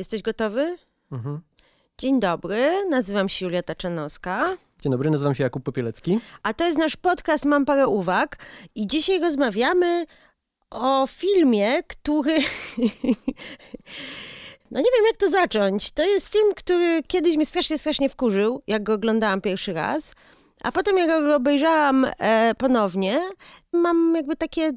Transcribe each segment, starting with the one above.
Jesteś gotowy? Mhm. Dzień dobry, nazywam się Julia Taczanowska, Dzień dobry, nazywam się Jakub Popielecki. a to jest nasz podcast Mam parę uwag i dzisiaj rozmawiamy o filmie, który... No nie wiem, jak to zacząć. To jest film, który kiedyś mnie strasznie, strasznie wkurzył, jak go oglądałam pierwszy raz. A potem, jak go obejrzałam e, ponownie, mam jakby takie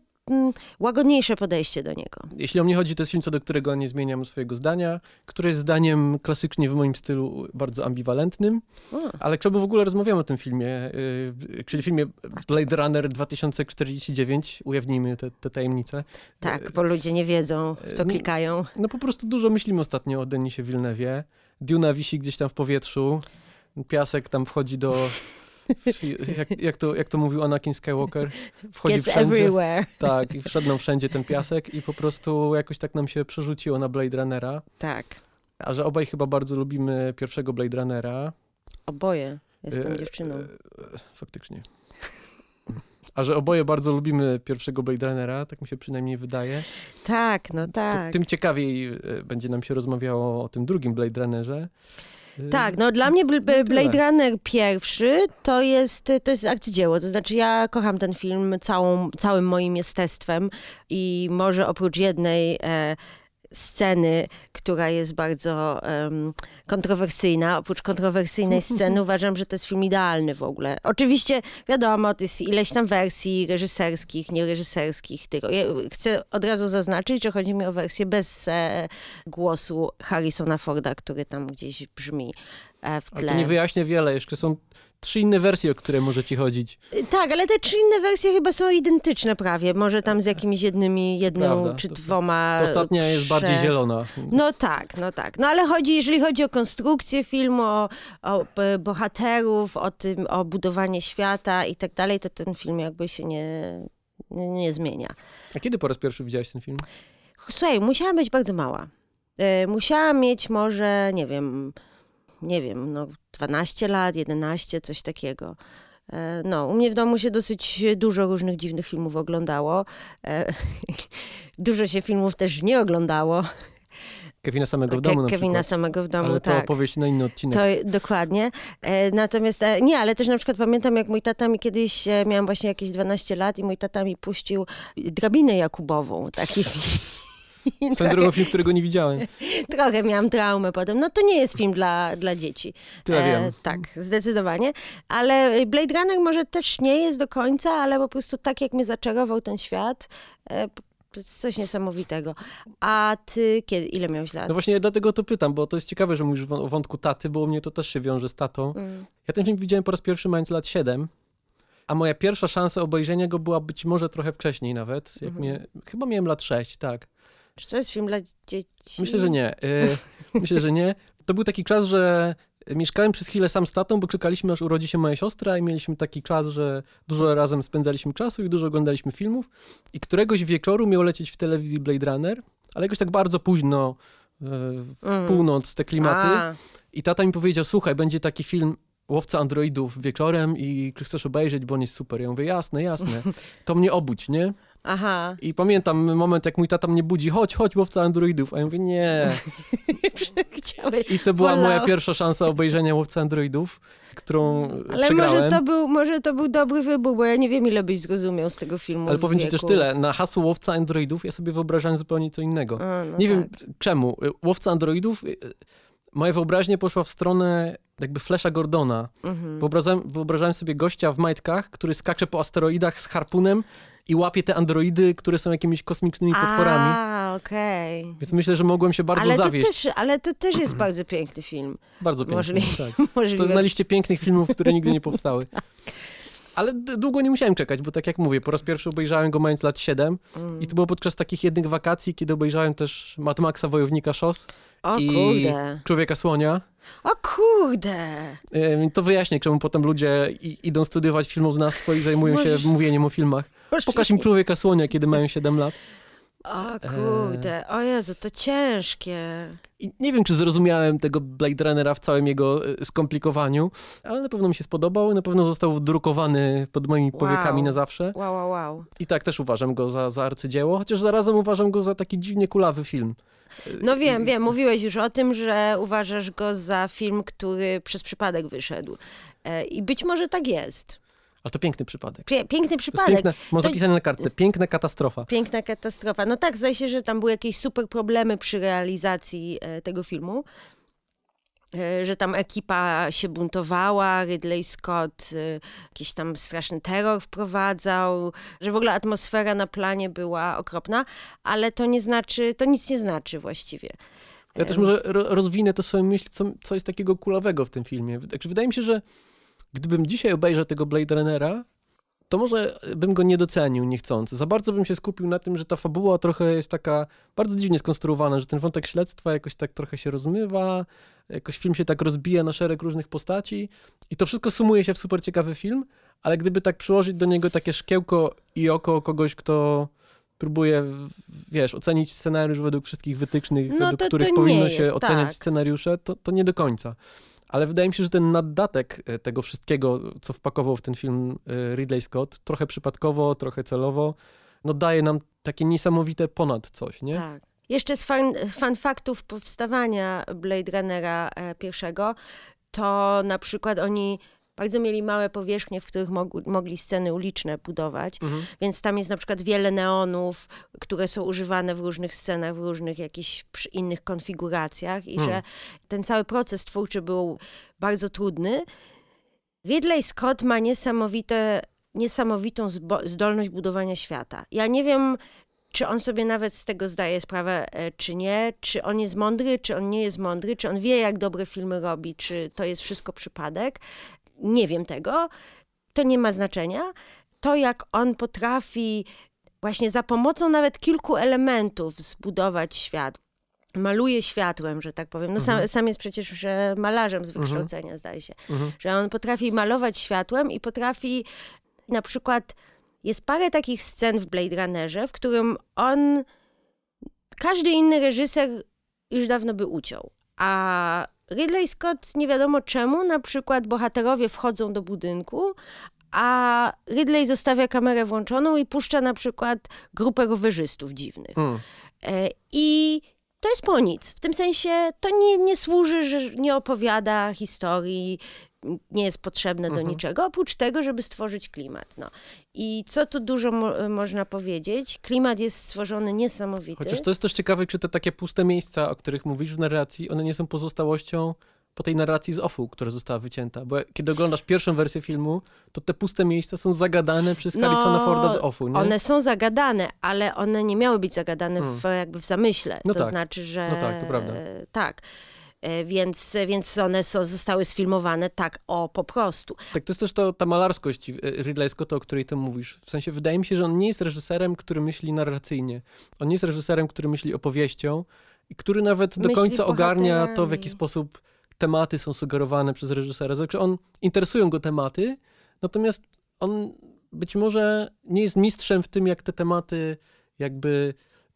łagodniejsze podejście do niego. Jeśli o mnie chodzi, to jest film, co do którego nie zmieniam swojego zdania, które jest zdaniem klasycznie w moim stylu bardzo ambiwalentnym. O. Ale czemu w ogóle rozmawiamy o tym filmie? Yy, czyli filmie Blade Runner 2049, ujawnijmy te, te tajemnice. Tak, bo ludzie nie wiedzą, w co nie- klikają. No po prostu dużo myślimy ostatnio o Denisie Villeneuve. Duna wisi gdzieś tam w powietrzu, piasek tam wchodzi do... Jak, jak, to, jak to mówił Anakin Skywalker? Wchodzi Gets wszędzie. everywhere. Tak, i wszedł nam wszędzie ten piasek i po prostu jakoś tak nam się przerzuciło na Blade Runnera. Tak, A że obaj chyba bardzo lubimy pierwszego Blade Runnera. oboje. Jestem e, dziewczyną. e, Faktycznie. A że oboje bardzo lubimy pierwszego Blade Runnera, tak mi się przynajmniej wydaje, Tak, no tak. tym ciekawiej e, będzie nam się rozmawiało o tym drugim Blade Runnerze. E, Tak, no dla mnie No. Blade Runner pierwszy to jest, to jest arcydzieło. To znaczy ja kocham ten film całą, całym moim jestestwem i może oprócz jednej e, sceny, która jest bardzo em, kontrowersyjna, oprócz kontrowersyjnej sceny uważam, że to jest film idealny w ogóle. Oczywiście wiadomo, to jest ileś tam wersji reżyserskich, niereżyserskich. Tylko. Ja chcę od razu zaznaczyć, że chodzi mi o wersję bez e, głosu Harrisona Forda, który tam gdzieś brzmi e, w Ale tle. to nie wyjaśnia wiele, jeszcze są trzy inne wersje, o które może ci chodzić. Tak, ale te trzy inne wersje chyba są identyczne prawie. Może tam z jakimiś jednymi, jedną Prawda. czy To- dwoma. Ta ostatnia jest prze- bardziej zielona. No tak, no tak. No ale chodzi, jeżeli chodzi o konstrukcję filmu, o, o b- bohaterów, o tym, o budowanie świata i tak dalej, to ten film jakby się nie, nie, nie zmienia. A kiedy po raz pierwszy widziałeś ten film? Słuchaj, musiałam być bardzo mała. E, musiałam mieć może, nie wiem, nie wiem, no 12 lat, 11, coś takiego. E, No, u mnie w domu się dosyć dużo różnych dziwnych filmów oglądało. E, Dużo się filmów też nie oglądało. Kevina samego w Ke- domu na Kevina samego w domu, Ale to tak. opowieść na inny odcinek. To dokładnie. E, natomiast nie, ale też na przykład pamiętam, jak mój tata mi kiedyś, miałam właśnie jakieś 12 lat i mój tata mi puścił drabinę Jakubową. Taki Ten drugą film, którego nie widziałem. Trochę miałam traumę potem. No to nie jest film dla, dla dzieci. To ja wiem. tak, zdecydowanie. Ale Blade Runner może też nie jest do końca, ale po prostu tak jak mnie zaczarował ten świat, e, coś niesamowitego. A ty kiedy, ile miałeś lat? No właśnie dlatego to pytam, bo to jest ciekawe, że mówisz o wątku taty, bo u mnie to też się wiąże z tatą. Mm. Ja ten film widziałem po raz pierwszy mając lat 7, a moja pierwsza szansa obejrzenia go była być może trochę wcześniej nawet. Jak Mhm. mnie, chyba miałem lat 6, tak. Czy to jest film dla dzieci? Myślę, że nie. E, myślę, że nie. To był taki czas, że mieszkałem przez chwilę sam z tatą, bo czekaliśmy aż urodzi się moja siostra i mieliśmy taki czas, że dużo razem spędzaliśmy czasu i dużo oglądaliśmy filmów. I któregoś wieczoru miał lecieć w telewizji Blade Runner, ale jakoś tak bardzo późno, e, w Mm. północ, te klimaty. A, I tata mi powiedział, słuchaj, będzie taki film Łowca Androidów wieczorem i chcesz obejrzeć, bo on jest super. Ja mówię, jasne, jasne. To mnie obudź, nie? Aha. I pamiętam moment, jak mój tata mnie budzi, chodź, chodź, Łowca Androidów. A ja mówię, nie. Chciałeś. I to była Wolał. moja pierwsza szansa obejrzenia Łowca Androidów, którą Ale przegrałem. może to, był, może to był dobry wybór, bo ja nie wiem, ile byś zrozumiał z tego filmu. Ale w powiem ci też tyle, na hasło Łowca Androidów ja sobie wyobrażałem zupełnie co innego. A, no nie tak. wiem czemu. Łowca Androidów, y, moja wyobraźnia poszła w stronę jakby Flasha Gordona. Mhm. Wyobrażałem, wyobrażałem sobie gościa w majtkach, który skacze po asteroidach z harpunem i łapie te androidy, które są jakimiś kosmicznymi potworami. A, okej. Więc myślę, że mogłem się bardzo Ale to, zawieść. też, ale to też jest bardzo piękny film. Bardzo pięknie. Możliwe. Tak. To Możliwe. jest na liście pięknych filmów, które nigdy nie powstały. Ale długo nie musiałem czekać, bo tak jak mówię, po raz pierwszy obejrzałem go mając lat 7 Mm. i to było podczas takich jednych wakacji, kiedy obejrzałem też Mad Maxa Wojownika Szos O i kurde. Człowieka Słonia. O kurde. To wyjaśnię, czemu potem ludzie idą studiować filmoznawstwo i zajmują Możesz- się mówieniem o filmach. Pokaż im Człowieka Słonia, kiedy mają 7 lat. O kurde, o Jezu, to ciężkie. I nie wiem, czy zrozumiałem tego Blade Runnera w całym jego e, skomplikowaniu, ale na pewno mi się spodobał. Na pewno został wdrukowany pod moimi Wow. powiekami na zawsze. Wow, wow, wow. I tak też uważam go za, za arcydzieło, chociaż zarazem uważam go za taki dziwnie kulawy film. No wiem, wiem, mówiłeś już o tym, że uważasz go za film, który przez przypadek wyszedł. E, I być może tak jest. Ale to piękny przypadek. Pie- piękny przypadek. piękna, mam To- zapisane na kartce, piękna katastrofa. Piękna katastrofa. No tak, zdaje się, że tam były jakieś super problemy przy realizacji e, tego filmu. E, Że tam ekipa się buntowała, Ridley Scott e, jakiś tam straszny terror wprowadzał, że w ogóle atmosfera na planie była okropna, ale to nie znaczy, to nic nie znaczy właściwie. Ja też może ro, rozwinę to swoją myśl, co, co jest takiego kulawego w tym filmie. Także wydaje mi się, że gdybym dzisiaj obejrzał tego Blade Runnera, to może bym go nie docenił niechcący. Za bardzo bym się skupił na tym, że ta fabuła trochę jest taka bardzo dziwnie skonstruowana, że ten wątek śledztwa jakoś tak trochę się rozmywa, jakoś film się tak rozbija na szereg różnych postaci i to wszystko sumuje się w super ciekawy film, ale gdyby tak przyłożyć do niego takie szkiełko i oko kogoś, kto próbuje, wiesz, ocenić scenariusz według wszystkich wytycznych, No według to- to których nie powinno jest, się oceniać tak. scenariusze, to, to nie do końca. Ale wydaje mi się, że ten naddatek e, tego wszystkiego, co wpakował w ten film e, Ridley Scott, trochę przypadkowo, trochę celowo, no daje nam takie niesamowite ponad coś, nie? Tak. Jeszcze z fan, z fan faktów powstawania Blade Runnera e, pierwszego, to na przykład oni bardzo mieli małe powierzchnie, w których mogli, mogli sceny uliczne budować, Mhm. więc tam jest na przykład wiele neonów, które są używane w różnych scenach, w różnych jakichś innych konfiguracjach i Hmm. że ten cały proces twórczy był bardzo trudny. Ridley Scott ma niesamowite, niesamowitą zdolność budowania świata. Ja nie wiem, czy on sobie nawet z tego zdaje sprawę, e, czy nie, czy on jest mądry, czy on nie jest mądry, czy on wie, jak dobre filmy robi, czy to jest wszystko przypadek. Nie wiem tego. To nie ma znaczenia. To, jak on potrafi właśnie za pomocą nawet kilku elementów zbudować świat. Maluje światłem, że tak powiem. No sam, sam jest przecież e, malarzem z wykształcenia, zdaje się. Mhm. Że on potrafi malować światłem i potrafi na przykład jest parę takich scen w Blade Runnerze, w którym on każdy inny reżyser już dawno by uciął. A Ridley Scott nie wiadomo czemu, na przykład bohaterowie wchodzą do budynku, a Ridley zostawia kamerę włączoną i puszcza na przykład grupę rowerzystów dziwnych. Mm. E, I to jest po nic. W tym sensie to nie, nie służy, że nie opowiada historii, nie jest potrzebne do niczego, oprócz tego, żeby stworzyć klimat. No. I co tu dużo mo- można powiedzieć? Klimat jest stworzony niesamowity. Chociaż to jest też ciekawe, czy te takie puste miejsca, o których mówisz w narracji, one nie są pozostałością po tej narracji z OFU, która została wycięta. Bo kiedy oglądasz pierwszą wersję filmu, to te puste miejsca są zagadane przez No, Harrisona Forda z OFU, nie? One są zagadane, ale one nie miały być zagadane w, jakby w zamyśle. No to tak. znaczy, że... No tak, to prawda. Tak. E, Więc, więc one są, zostały sfilmowane tak, o, po prostu. Tak, to jest też to, ta malarskość e, Ridley Scotta, o której ty mówisz. W sensie, wydaje mi się, że on nie jest reżyserem, który myśli narracyjnie. On nie jest reżyserem, który myśli opowieścią i który nawet do Myśli końca ogarnia to, w bohaterami. jaki sposób tematy są sugerowane przez reżysera. Znaczy, on, interesują go tematy, natomiast on być może nie jest mistrzem w tym, jak te tematy jakby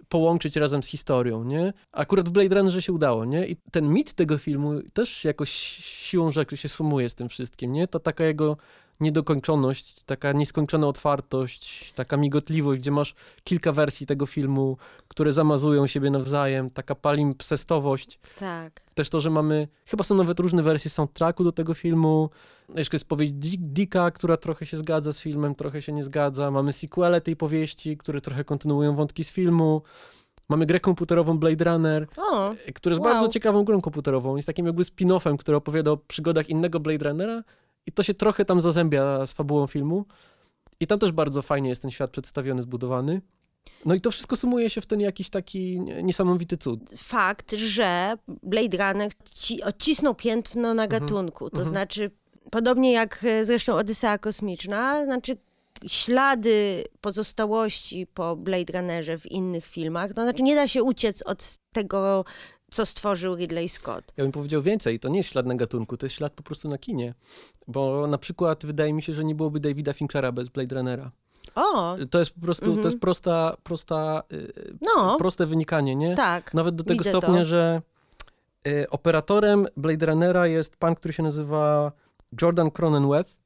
połączyć razem z historią, nie? Akurat w Blade Runnerze się udało, nie? I ten mit tego filmu też jakoś siłą rzeczy się sumuje z tym wszystkim, nie? To taka jego niedokończoność, taka nieskończona otwartość, taka migotliwość, gdzie masz kilka wersji tego filmu, które zamazują siebie nawzajem, taka palimpsestowość. Tak. Też to, że mamy, chyba są nawet różne wersje soundtracku do tego filmu. Jeszcze jest powieść Dick- Dicka, która trochę się zgadza z filmem, trochę się nie zgadza. Mamy sequele tej powieści, które trochę kontynuują wątki z filmu. Mamy grę komputerową Blade Runner, O, która jest Wow. bardzo ciekawą grą komputerową. Jest takim jakby spin-offem, który opowiada o przygodach innego Blade Runnera i to się trochę tam zazębia z fabułą filmu. I tam też bardzo fajnie jest ten świat przedstawiony, zbudowany. No i to wszystko sumuje się w ten jakiś taki niesamowity cud. fakt, że Blade Runner ci, odcisnął piętno na gatunku. To znaczy, podobnie jak e, zresztą Odysea Kosmiczna, znaczy ślady pozostałości po Blade Runnerze w innych filmach, no znaczy nie da się uciec od tego, co stworzył Ridley Scott. Ja bym powiedział więcej, to nie jest ślad na gatunku, to jest ślad po prostu na kinie. Bo na przykład wydaje mi się, że nie byłoby Davida Finchera bez Blade Runnera. O, To jest po prostu, to Mhm. jest prosta, prosta, y, no, proste wynikanie, nie? tak. Nawet do tego stopnia, to. że y, operatorem Blade Runnera jest pan, który się nazywa Jordan Cronenweth.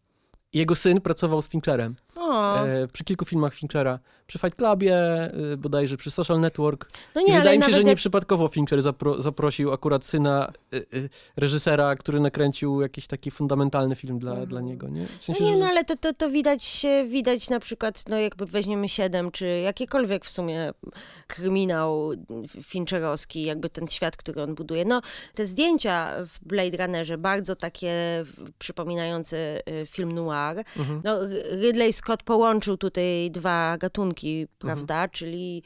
Jego syn pracował z Fincherem e, przy kilku filmach Finchera. Przy Fight Clubie, y, bodajże przy Social Network. no nie, wydaje mi się, że jak nieprzypadkowo Fincher zapro, zaprosił akurat syna y, y, reżysera, który nakręcił jakiś taki fundamentalny film dla, Mhm. dla niego. Nie? W No sensie, nie, że- no ale to, to, to widać, widać na przykład, no jakby weźmiemy 7, czy jakikolwiek w sumie kryminał fincherowski, jakby ten świat, który on buduje. No, te zdjęcia w Blade Runnerze, bardzo takie przypominające film noir. Mhm. No, Ridley Scott połączył tutaj dwa gatunki, prawda, czyli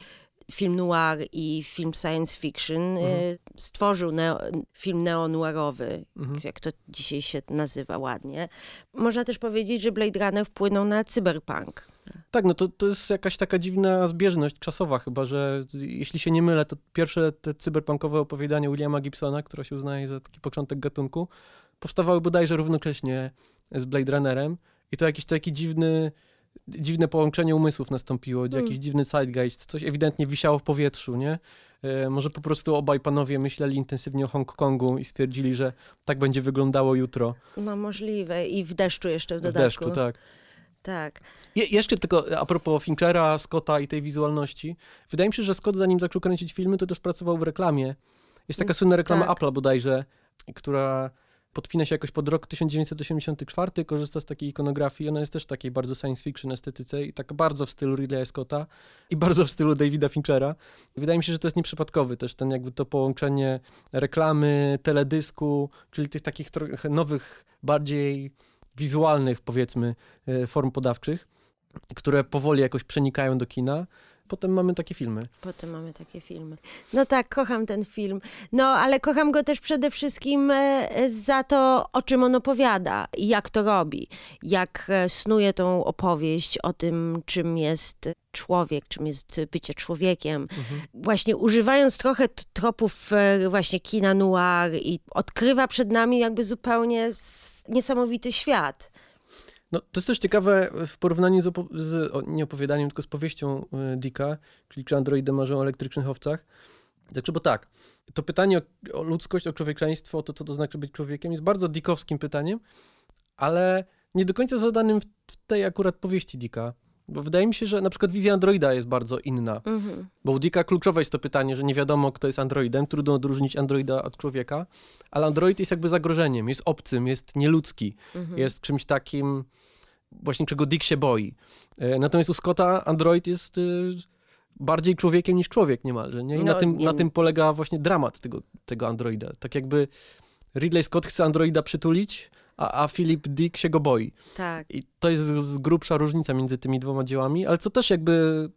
film noir i film science fiction. y, Stworzył neo, film neo-noirowy, Mhm. jak to dzisiaj się nazywa ładnie. Można też powiedzieć, że Blade Runner wpłynął na cyberpunk. Tak, no to, to jest jakaś taka dziwna zbieżność czasowa chyba, że jeśli się nie mylę, to pierwsze te cyberpunkowe opowiadania Williama Gibsona, które się uznaje za taki początek gatunku, powstawały bodajże równocześnie z Blade Runnerem i to jakiś taki dziwny, dziwne połączenie umysłów nastąpiło, Hmm. jakiś dziwny zeitgeist, coś ewidentnie wisiało w powietrzu, nie? E, może po prostu obaj panowie myśleli intensywnie o Hongkongu i stwierdzili, że tak będzie wyglądało jutro No możliwe. I w deszczu jeszcze w w dodatku. deszczu, tak. tak. Je, jeszcze tylko a propos Finchera, Scotta i tej wizualności. Wydaje mi się, że Scott zanim zaczął kręcić filmy, to też pracował w reklamie. Jest taka słynna reklama tak. Apple'a bodajże, która podpina się jakoś pod rok 1984, korzysta z takiej ikonografii. Ona jest też takiej bardzo science fiction estetyce i tak bardzo w stylu Ridleya Scotta i bardzo w stylu Davida Finchera. Wydaje mi się, że to jest nieprzypadkowy też ten jakby to połączenie reklamy, teledysku, czyli tych takich nowych, bardziej wizualnych powiedzmy e, form podawczych, które powoli jakoś przenikają do kina. Potem mamy takie filmy. Potem mamy takie filmy. No tak, kocham ten film. No, ale kocham go też przede wszystkim e, za to, o czym on opowiada i jak to robi. Jak e, snuje tą opowieść o tym, czym jest człowiek, czym jest bycie człowiekiem. Właśnie używając trochę tropów e, właśnie kina noir i odkrywa przed nami jakby zupełnie niesamowity świat. No, to jest też ciekawe w porównaniu z, opo- z o, nie opowiadaniem, tylko z powieścią y, Dicka, czyli czy androidy marzą o elektrycznych owcach. Znaczy, bo tak, to pytanie o, o ludzkość, o człowieczeństwo, o to, co to znaczy być człowiekiem, jest bardzo dickowskim pytaniem, ale nie do końca zadanym w tej akurat powieści Dicka. Bo wydaje mi się, że na przykład wizja androida jest bardzo inna. Mhm. Bo u Dicka kluczowe jest to pytanie, że nie wiadomo, kto jest androidem, trudno odróżnić androida od człowieka, ale android jest jakby zagrożeniem, jest obcym, jest nieludzki, Mhm. jest czymś takim, właśnie czego Dick się boi. E, Natomiast u Scotta android jest y, bardziej człowiekiem niż człowiek niemalże, nie? I na, No, tym, nie- na tym polega właśnie dramat tego, tego androida. Tak jakby Ridley Scott chce androida przytulić, a, a Philip Dick się go boi. Tak. I to jest z grubsza różnica między tymi dwoma dziełami, ale co też jakby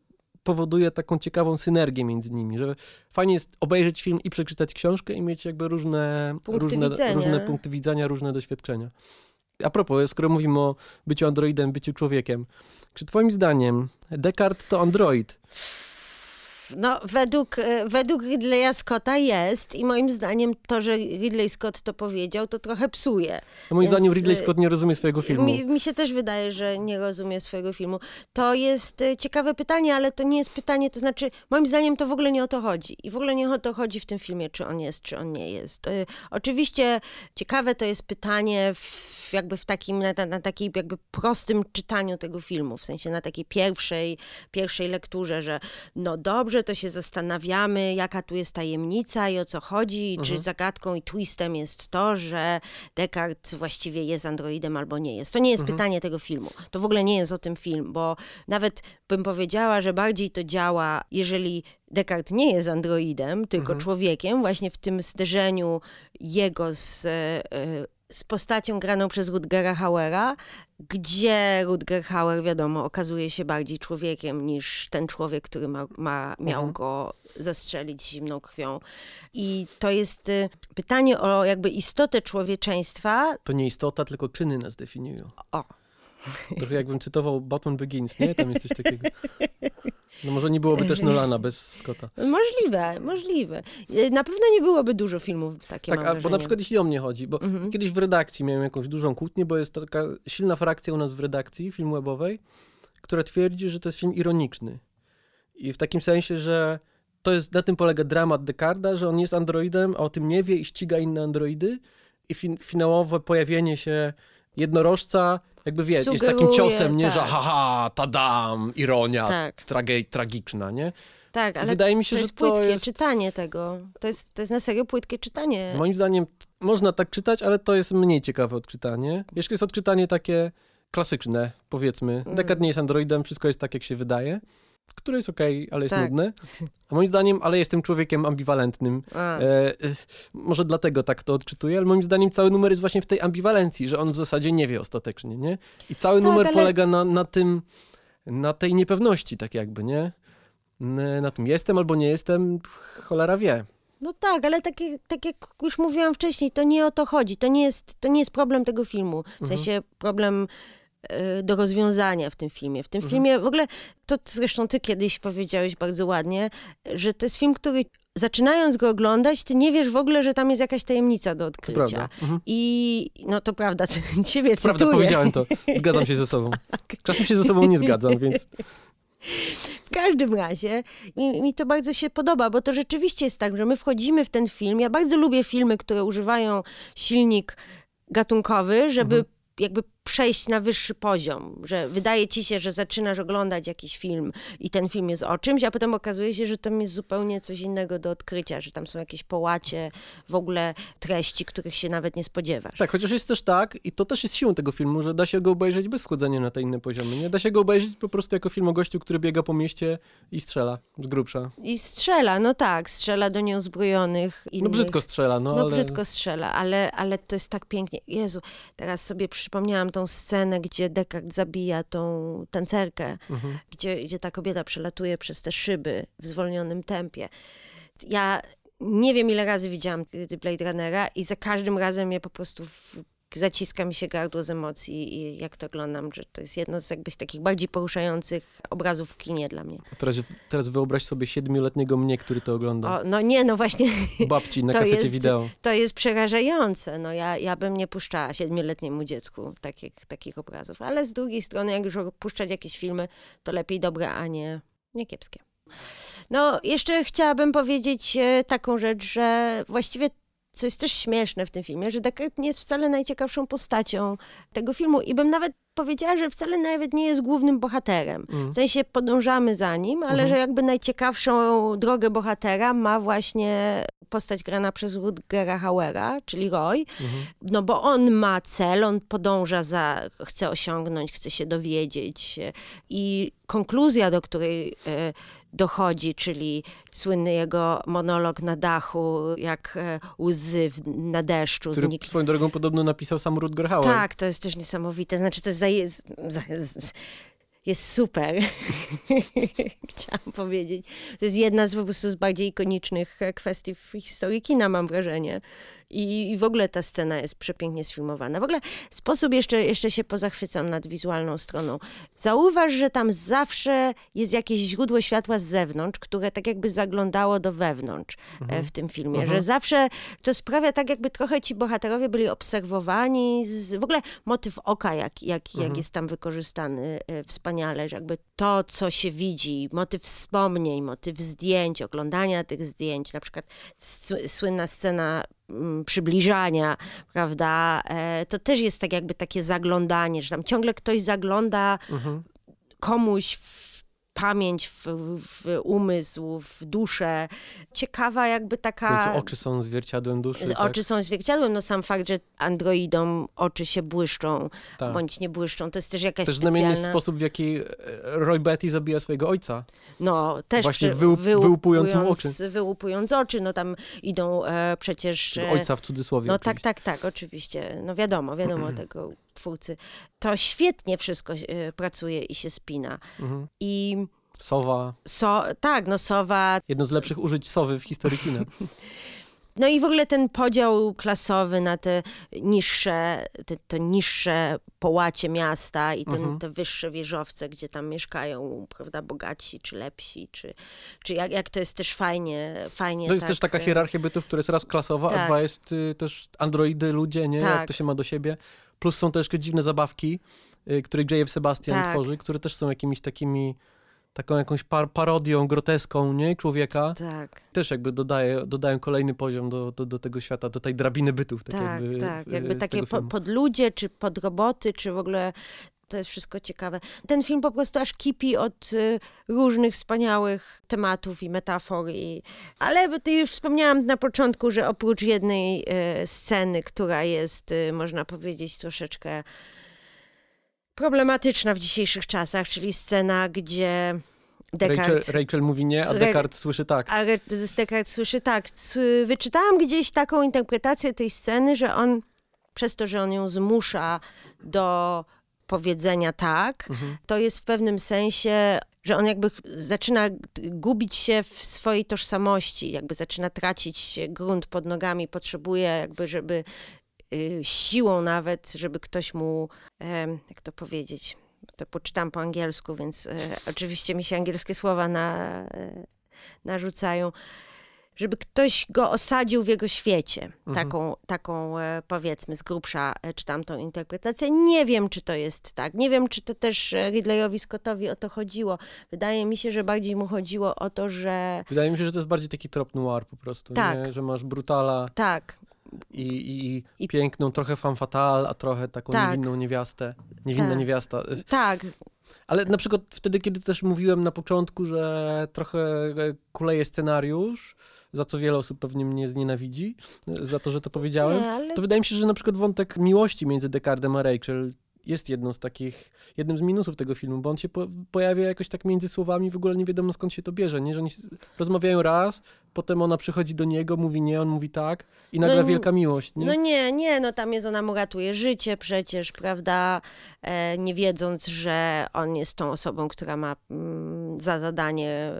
powoduje taką ciekawą synergię między nimi, że fajnie jest obejrzeć film i przeczytać książkę i mieć jakby różne, Punkty różne, widzenia. różne punkty widzenia, różne doświadczenia. A propos, skoro mówimy o byciu androidem, byciu człowiekiem, czy twoim zdaniem Descartes to android? No, według, e, według Ridleya Scotta jest i moim zdaniem to, że Ridley Scott to powiedział, to trochę psuje. No moim Więc, zdaniem Ridley y, Scott nie rozumie swojego filmu. Mi, mi się też wydaje, że nie rozumie swojego filmu. To jest e, ciekawe pytanie, ale to nie jest pytanie, to znaczy, moim zdaniem to w ogóle nie o to chodzi. I w ogóle nie o to chodzi w tym filmie, czy on jest, czy on nie jest. E, Oczywiście ciekawe to jest pytanie w, jakby w takim, na, na takiej jakby prostym czytaniu tego filmu, w sensie na takiej pierwszej, pierwszej lekturze, że no dobrze, to się zastanawiamy, jaka tu jest tajemnica i o co chodzi, i czy zagadką i twistem jest to, że Descartes właściwie jest androidem albo nie jest. To nie jest pytanie tego filmu. To w ogóle nie jest o tym film, bo nawet bym powiedziała, że bardziej to działa, jeżeli Descartes nie jest androidem, tylko człowiekiem, właśnie w tym zderzeniu jego z, e, e, z postacią graną przez Rutgera Hauera, gdzie Rutger Hauer, wiadomo, okazuje się bardziej człowiekiem niż ten człowiek, który ma, ma, miał Mhm. go zastrzelić zimną krwią. I to jest y, pytanie o jakby istotę człowieczeństwa. To nie istota, tylko czyny nas definiują. O, Trochę jakbym cytował Batman Begins, nie? Tam jest coś takiego. No może nie byłoby też Nolana bez Scotta. możliwe, możliwe. Y, Na pewno nie byłoby dużo filmów takie, Tak, mam bo na przykład jeśli o mnie chodzi, bo Mhm. kiedyś w redakcji miałem jakąś dużą kłótnię, bo jest taka silna frakcja u nas w redakcji film webowej, która twierdzi, że to jest film ironiczny. I w takim sensie, że to jest, na tym polega dramat Descarda, że on jest androidem, a o tym nie wie i ściga inne androidy. I fin finałowe pojawienie się jednorożca, jakby wiesz, jest takim Sugeruje, ciosem, nie, że tak. haha, tadam, ironia, Tak. trage tragiczna, nie? Tak, ale Wydaje mi się, to że jest to płytkie jest- czytanie tego. To jest, to jest na serio płytkie czytanie. Moim zdaniem można tak czytać, ale to jest mniej ciekawe odczytanie. Jeszcze jest odczytanie takie klasyczne, powiedzmy. Mm. Descartes nie jest androidem, wszystko jest tak, jak się wydaje, które jest okej, ale jest Tak. nudne. A moim zdaniem, ale jestem człowiekiem ambiwalentnym. E, e, może dlatego tak to odczytuję, ale moim zdaniem cały numer jest właśnie w tej ambiwalencji, że on w zasadzie nie wie ostatecznie, nie? I cały Tak, numer ale- polega na, na tym, na tej niepewności, tak jakby, nie? Na tym jestem albo nie jestem, cholera wie. No tak, ale tak, jak- tak jak już mówiłam wcześniej, to nie o to chodzi. To nie jest, to nie jest problem tego filmu. W Mhm. sensie problem do rozwiązania w tym filmie. W tym Mhm. filmie w ogóle, to zresztą ty kiedyś powiedziałeś bardzo ładnie, że to jest film, który zaczynając go oglądać, ty nie wiesz w ogóle, że tam jest jakaś tajemnica do To odkrycia. prawda. Mhm. I no to prawda, ciebie Prawda, cytuję. powiedziałem to. Zgadzam się ze sobą. Czasem się ze sobą nie zgadzam, więc W każdym razie mi, mi to bardzo się podoba, bo to rzeczywiście jest tak, że my wchodzimy w ten film. Ja bardzo lubię filmy, które używają silnik gatunkowy, żeby Mhm. jakby przejść na wyższy poziom, że wydaje ci się, że zaczynasz oglądać jakiś film i ten film jest o czymś, a potem okazuje się, że tam jest zupełnie coś innego do odkrycia, że tam są jakieś połacie, w ogóle treści, których się nawet nie spodziewasz. tak, chociaż jest też tak, i to też jest siłą tego filmu, że da się go obejrzeć bez wchodzenia na te inne poziomy, nie? Da się go obejrzeć po prostu jako film o gościu, który biega po mieście i strzela z grubsza. I strzela, no tak, strzela do nieuzbrojonych innych. No brzydko strzela, no, No ale... brzydko strzela, ale, ale to jest tak pięknie. Jezu, teraz sobie przypomniałam tą scenę, gdzie Descartes zabija tą tancerkę, Mhm. gdzie, gdzie ta kobieta przelatuje przez te szyby w zwolnionym tempie. Ja nie wiem, ile razy widziałam Blade Runnera i za każdym razem mnie po prostu zaciska mi się gardło z emocji i jak to oglądam, że to jest jedno z jakbyś takich bardziej poruszających obrazów w kinie dla mnie. A Teraz, teraz wyobraź sobie siedmioletniego mnie, który to ogląda. O, no nie, no właśnie babci na kasecie jest- wideo. To jest przerażające. No ja, ja bym nie puszczała siedmioletniemu dziecku takich, takich obrazów. Ale z drugiej strony, jak już puszczać jakieś filmy, to lepiej dobre, a nie, nie kiepskie. No, jeszcze chciałabym powiedzieć e, taką rzecz, że właściwie co jest też śmieszne w tym filmie, że Deckard nie jest wcale najciekawszą postacią tego filmu i bym nawet powiedziała, że wcale nawet nie jest głównym bohaterem. Mm. W sensie podążamy za nim, ale Mhm. że jakby najciekawszą drogę bohatera ma właśnie postać grana przez Rutgera Hauera, czyli Roy, Mhm. no bo on ma cel, on podąża za, chce osiągnąć, chce się dowiedzieć i konkluzja, do której e, dochodzi, czyli słynny jego monolog na dachu, jak e, łzy w, na deszczu Który znik... swoją drogą podobno napisał sam Rutger Hauer. Tak, to jest też niesamowite. Znaczy, to jest, za, za, jest, jest super. Chciałam powiedzieć. To jest jedna z po prostu z bardziej ikonicznych e, kwestii w historii kina, mam wrażenie. I, I w ogóle ta scena jest przepięknie sfilmowana. W ogóle sposób jeszcze, jeszcze się pozachwycam nad wizualną stroną. Zauważ, że tam zawsze jest jakieś źródło światła z zewnątrz, które tak jakby zaglądało do wewnątrz e, w tym filmie. Mhm. Że zawsze to sprawia tak, jakby trochę ci bohaterowie byli obserwowani. Z, w ogóle motyw oka, jak, jak, jak Mhm. jest tam wykorzystany e, wspaniale, że jakby to, co się widzi, motyw wspomnień, motyw zdjęć, oglądania tych zdjęć, na przykład słynna scena przybliżania, prawda, e, to też jest tak jakby takie zaglądanie, że tam ciągle ktoś zagląda Mhm. komuś w pamięć, w, w umysł, w duszę. Ciekawa jakby taka... oczy są zwierciadłem duszy. tak? Oczy są zwierciadłem, no sam fakt, że androidom oczy się błyszczą, Tak. bądź nie błyszczą, to jest też jakaś Też specjalna... znamienny sposób, w jaki e, Roy Betty zabija swojego ojca. No, też Właśnie wyłup- wyłupując mu oczy. Wyłupując oczy, no tam idą e, przecież... E, ojca w cudzysłowie No tak, oczywiście. tak, tak, oczywiście. No wiadomo, wiadomo tego twórcy. To świetnie wszystko e, pracuje i się spina. Mhm. I Sowa. so, tak, no Sowa, Jedno z lepszych użyć sowy w historii kina. no i w ogóle ten podział klasowy na te niższe, te, te niższe połacie miasta i ten, Mhm. te wyższe wieżowce, gdzie tam mieszkają, prawda, bogatsi czy lepsi, czy, czy jak, jak to jest też fajnie, fajnie To jest tak, też taka e, hierarchia bytów, która jest raz klasowa, a Tak. dwa jest y, też androidy, ludzie, nie? Tak. Jak to się ma do siebie. Plus są też dziwne zabawki, y, której J.F. Sebastian Tak. tworzy, które też są jakimiś takimi, taką jakąś par parodią, groteską, nie, człowieka. Tak, Też jakby dodaje, dodają kolejny poziom do, do, do tego świata, do tej drabiny bytów. Tak, tak, jakby, tak. Jakby takie po, podludzie, czy podroboty, czy w ogóle to jest wszystko ciekawe. Ten film po prostu aż kipi od y, różnych wspaniałych tematów i metafor. I... Ale ty już wspomniałam na początku, że oprócz jednej y, sceny, która jest, y, można powiedzieć, troszeczkę problematyczna w dzisiejszych czasach, czyli scena, gdzie Descartes... Rachel, Rachel mówi nie, a Re- Descartes słyszy tak. A Re- Descartes słyszy tak. Wyczytałam gdzieś taką interpretację tej sceny, że on, przez to, że on ją zmusza do powiedzenia tak, Mhm. to jest w pewnym sensie, że on jakby zaczyna gubić się w swojej tożsamości, jakby zaczyna tracić grunt pod nogami, potrzebuje jakby, żeby y, siłą nawet, żeby ktoś mu, em, jak to powiedzieć, to poczytam po angielsku, więc e, oczywiście mi się angielskie słowa na, e, narzucają, żeby ktoś go osadził w jego świecie. Taką, taką e, powiedzmy z grubsza e, czytam tą interpretację. Nie wiem, czy to jest tak. Nie wiem, czy to też e, Ridleyowi Scottowi o to chodziło. Wydaje mi się, że bardziej mu chodziło o to, że Wydaje mi się, że to jest bardziej taki trop noir po prostu, Tak. nie? że masz brutala tak, i, i, I- piękną, trochę fatale, a trochę taką Tak. niewinną niewiastę. Niewinna Tak. niewiasta. tak, Ale na przykład wtedy, kiedy też mówiłem na początku, że trochę kuleje scenariusz, za co wiele osób pewnie mnie znienawidzi, e, za to, że to powiedziałem, nie, ale to wydaje mi się, że na przykład wątek miłości między Descartem a Rachel jest jedną z takich, jednym z minusów tego filmu, bo on się po, pojawia jakoś tak między słowami, w ogóle nie wiadomo skąd się to bierze, nie? Że oni rozmawiają raz, potem ona przychodzi do niego, mówi nie, on mówi tak i nagle No, wielka miłość, nie? No nie, nie, no tam jest ona mu ratuje życie przecież, prawda? E, nie wiedząc, że on jest tą osobą, która ma mm, za zadanie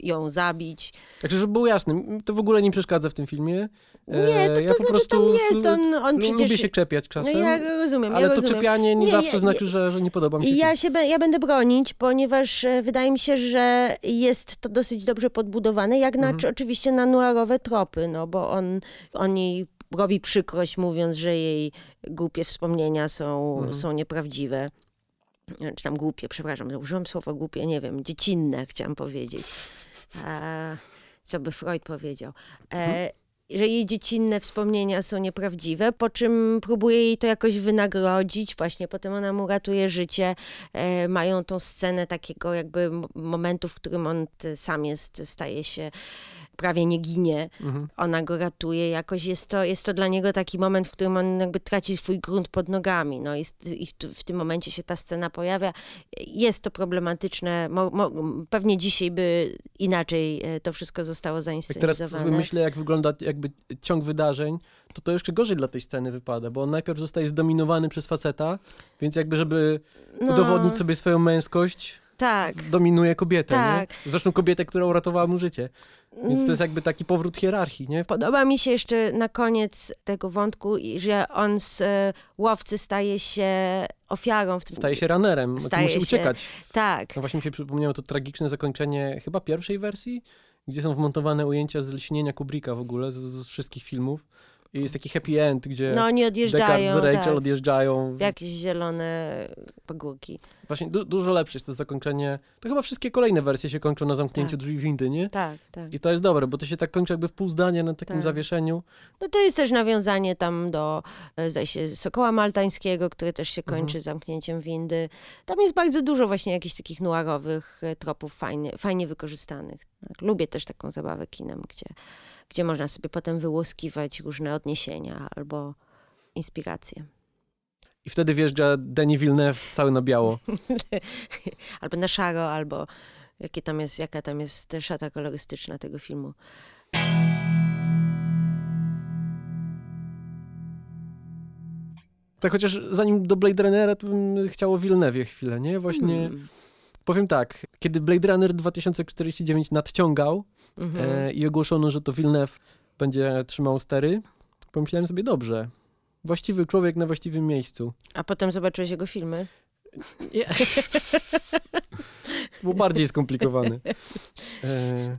ją zabić. Także, żeby było jasne, to w ogóle nie przeszkadza w tym filmie. E, Nie, to, to ja po znaczy prostu tam jest, on, on przecież... lubię się czepiać No czasem, ja rozumiem, ale ja to rozumiem. czepianie nie, Nie, zawsze ja- znaczy, że, że nie podoba mi się I ja, film. się, be- ja będę bronić, ponieważ e, wydaje mi się, że jest to dosyć dobrze podbudowane, jak na, Mhm. czy, oczywiście na noirowe tropy, no bo on, on jej robi przykrość, mówiąc, że jej głupie wspomnienia są, Mhm. są nieprawdziwe. Czy tam głupie, przepraszam, użyłam słowa głupie, nie wiem, dziecinne chciałam powiedzieć. Co by Freud powiedział. E, że jej dziecinne wspomnienia są nieprawdziwe, po czym próbuje jej to jakoś wynagrodzić. Właśnie potem ona mu ratuje życie. E, mają tą scenę takiego jakby momentu, w którym on sam jest, staje się prawie nie ginie. Mhm. Ona go ratuje. Jakoś jest to, jest to dla niego taki moment, w którym on jakby traci swój grunt pod nogami. No i, i w, w tym momencie się ta scena pojawia. Jest to problematyczne. Mo, mo, pewnie dzisiaj by inaczej e, to wszystko zostało Jak teraz myślę, jak wygląda jakby ciąg wydarzeń, to to jeszcze gorzej dla tej sceny wypada, bo on najpierw zostaje zdominowany przez faceta, więc jakby, żeby No, udowodnić sobie swoją męskość, Tak. dominuje kobietę, Tak. nie? Zresztą kobietę, która uratowała mu życie. Więc to jest jakby taki powrót hierarchii, nie? Podoba mi się jeszcze na koniec tego wątku, że on z e, łowcy staje się ofiarą w tym. Staje się runnerem, znaczy Staje musi się- uciekać. Tak. No właśnie mi się przypomniało to tragiczne zakończenie chyba pierwszej wersji, gdzie są wmontowane ujęcia z lśnienia Kubricka w ogóle, z, z wszystkich filmów. I jest taki happy end, gdzie No oni odjeżdżają z Rachel tak, odjeżdżają. w jakieś zielone pagórki. Właśnie du- dużo lepsze jest to zakończenie. To chyba wszystkie kolejne wersje się kończą na zamknięciu Tak. drzwi windy, nie? Tak, tak. I to jest dobre, bo to się tak kończy jakby w pół zdania na takim Tak. zawieszeniu. No to jest też nawiązanie tam do, e, się, Sokoła Maltańskiego, który też się Mhm. kończy zamknięciem windy. Tam jest bardzo dużo właśnie jakichś takich noirowych e, tropów fajnie, fajnie wykorzystanych. Tak. Lubię też taką zabawę kinem, gdzie, gdzie można sobie potem wyłuskiwać różne odniesienia albo inspiracje. I wtedy wjeżdża Denis Villeneuve cały na biało. Albo na szaro, albo jakie tam jest, jaka tam jest szata kolorystyczna tego filmu. Tak chociaż zanim do Blade Runnera, to bym chciał o Villeneuve chwilę, nie? Właśnie Mm. Powiem tak, kiedy Blade Runner 2049 nadciągał Mhm. e, i ogłoszono, że to Villeneuve będzie trzymał stery, pomyślałem sobie, dobrze, właściwy człowiek na właściwym miejscu. A potem zobaczyłeś jego filmy? Nie. Było bardziej skomplikowane. E,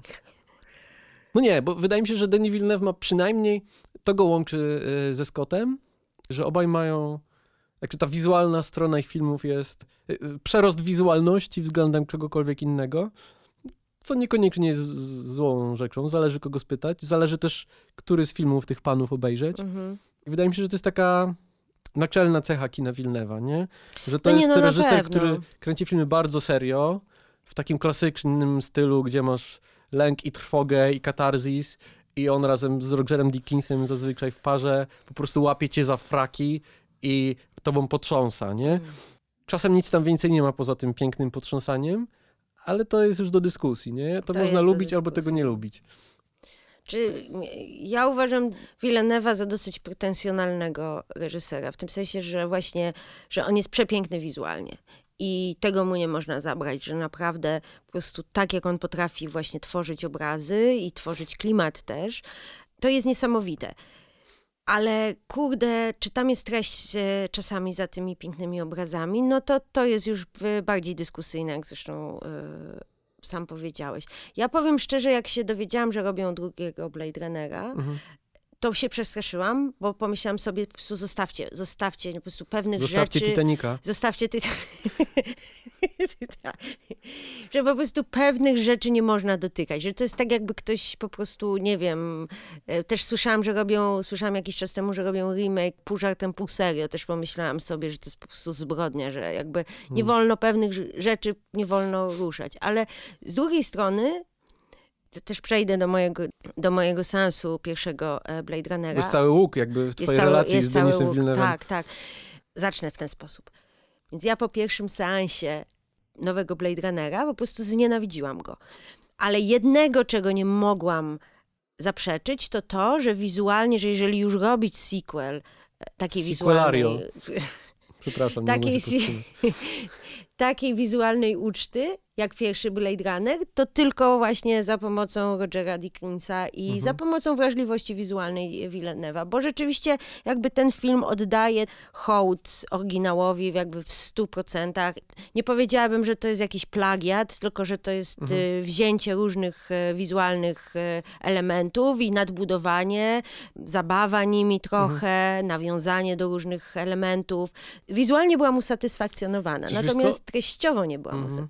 No nie, bo wydaje mi się, że Denis Villeneuve ma przynajmniej, to go łączy e, ze Scottem, że obaj mają Także ta wizualna strona ich filmów jest y, przerost wizualności względem czegokolwiek innego, co niekoniecznie jest złą rzeczą. Zależy kogo spytać. Zależy też, który z filmów tych panów obejrzeć. Mhm. I wydaje mi się, że to jest taka naczelna cecha kina Wilnewa, nie? Że to no jest nie, no, reżyser, który kręci filmy bardzo serio, w takim klasycznym stylu, gdzie masz lęk i trwogę i katarzis i on razem z Rogerem Dickinsem zazwyczaj w parze po prostu łapie cię za fraki i tobą potrząsa, nie? Mm. Czasem nic tam więcej nie ma poza tym pięknym potrząsaniem, ale to jest już do dyskusji, nie? To, to można lubić albo tego nie lubić. Czy ja uważam Villeneuve'a za dosyć pretensjonalnego reżysera, w tym sensie, że właśnie, że on jest przepiękny wizualnie. I tego mu nie można zabrać, że naprawdę po prostu tak jak on potrafi właśnie tworzyć obrazy i tworzyć klimat też, to jest niesamowite. Ale kurde, czy tam jest treść e, czasami za tymi pięknymi obrazami, no to to jest już bardziej dyskusyjne, jak zresztą yy, sam powiedziałeś. Ja powiem szczerze, jak się dowiedziałam, że robią drugiego Blade Runnera, mhm to się przestraszyłam, bo pomyślałam sobie, po prostu zostawcie, zostawcie po prostu pewnych zostawcie rzeczy. Titanica. Zostawcie Titanica. że po prostu pewnych rzeczy nie można dotykać, że to jest tak jakby ktoś po prostu, nie wiem, e, też słyszałam, że robią, słyszałam jakiś czas temu, że robią remake pół żartem, pół serio, też pomyślałam sobie, że to jest po prostu zbrodnia, że jakby nie hmm. wolno pewnych rzeczy, nie wolno ruszać, ale z drugiej strony też przejdę do mojego, do mojego sensu pierwszego e, Blade Runnera. Jest cały łuk jakby w twojej cały, relacji z Denisem Villeneuve'em. Tak, tak. Zacznę w ten sposób. Więc ja po pierwszym seansie nowego Blade Runnera po prostu znienawidziłam go. Ale jednego, czego nie mogłam zaprzeczyć, to to, że wizualnie, że jeżeli już robić sequel, e, takiej wizualnej... Przepraszam, takiej, takiej wizualnej uczty, jak pierwszy Blade Runner, to tylko właśnie za pomocą Rogera Dickinsa i mhm. za pomocą wrażliwości wizualnej Villeneuve'a, bo rzeczywiście jakby ten film oddaje hołd oryginałowi jakby w stu procentach. Nie powiedziałabym, że to jest jakiś plagiat, tylko że to jest mhm. Y, wzięcie różnych y, wizualnych y, elementów i nadbudowanie, zabawa nimi trochę, mhm. nawiązanie do różnych elementów. Wizualnie byłam usatysfakcjonowana, natomiast treściowo nie byłam mhm.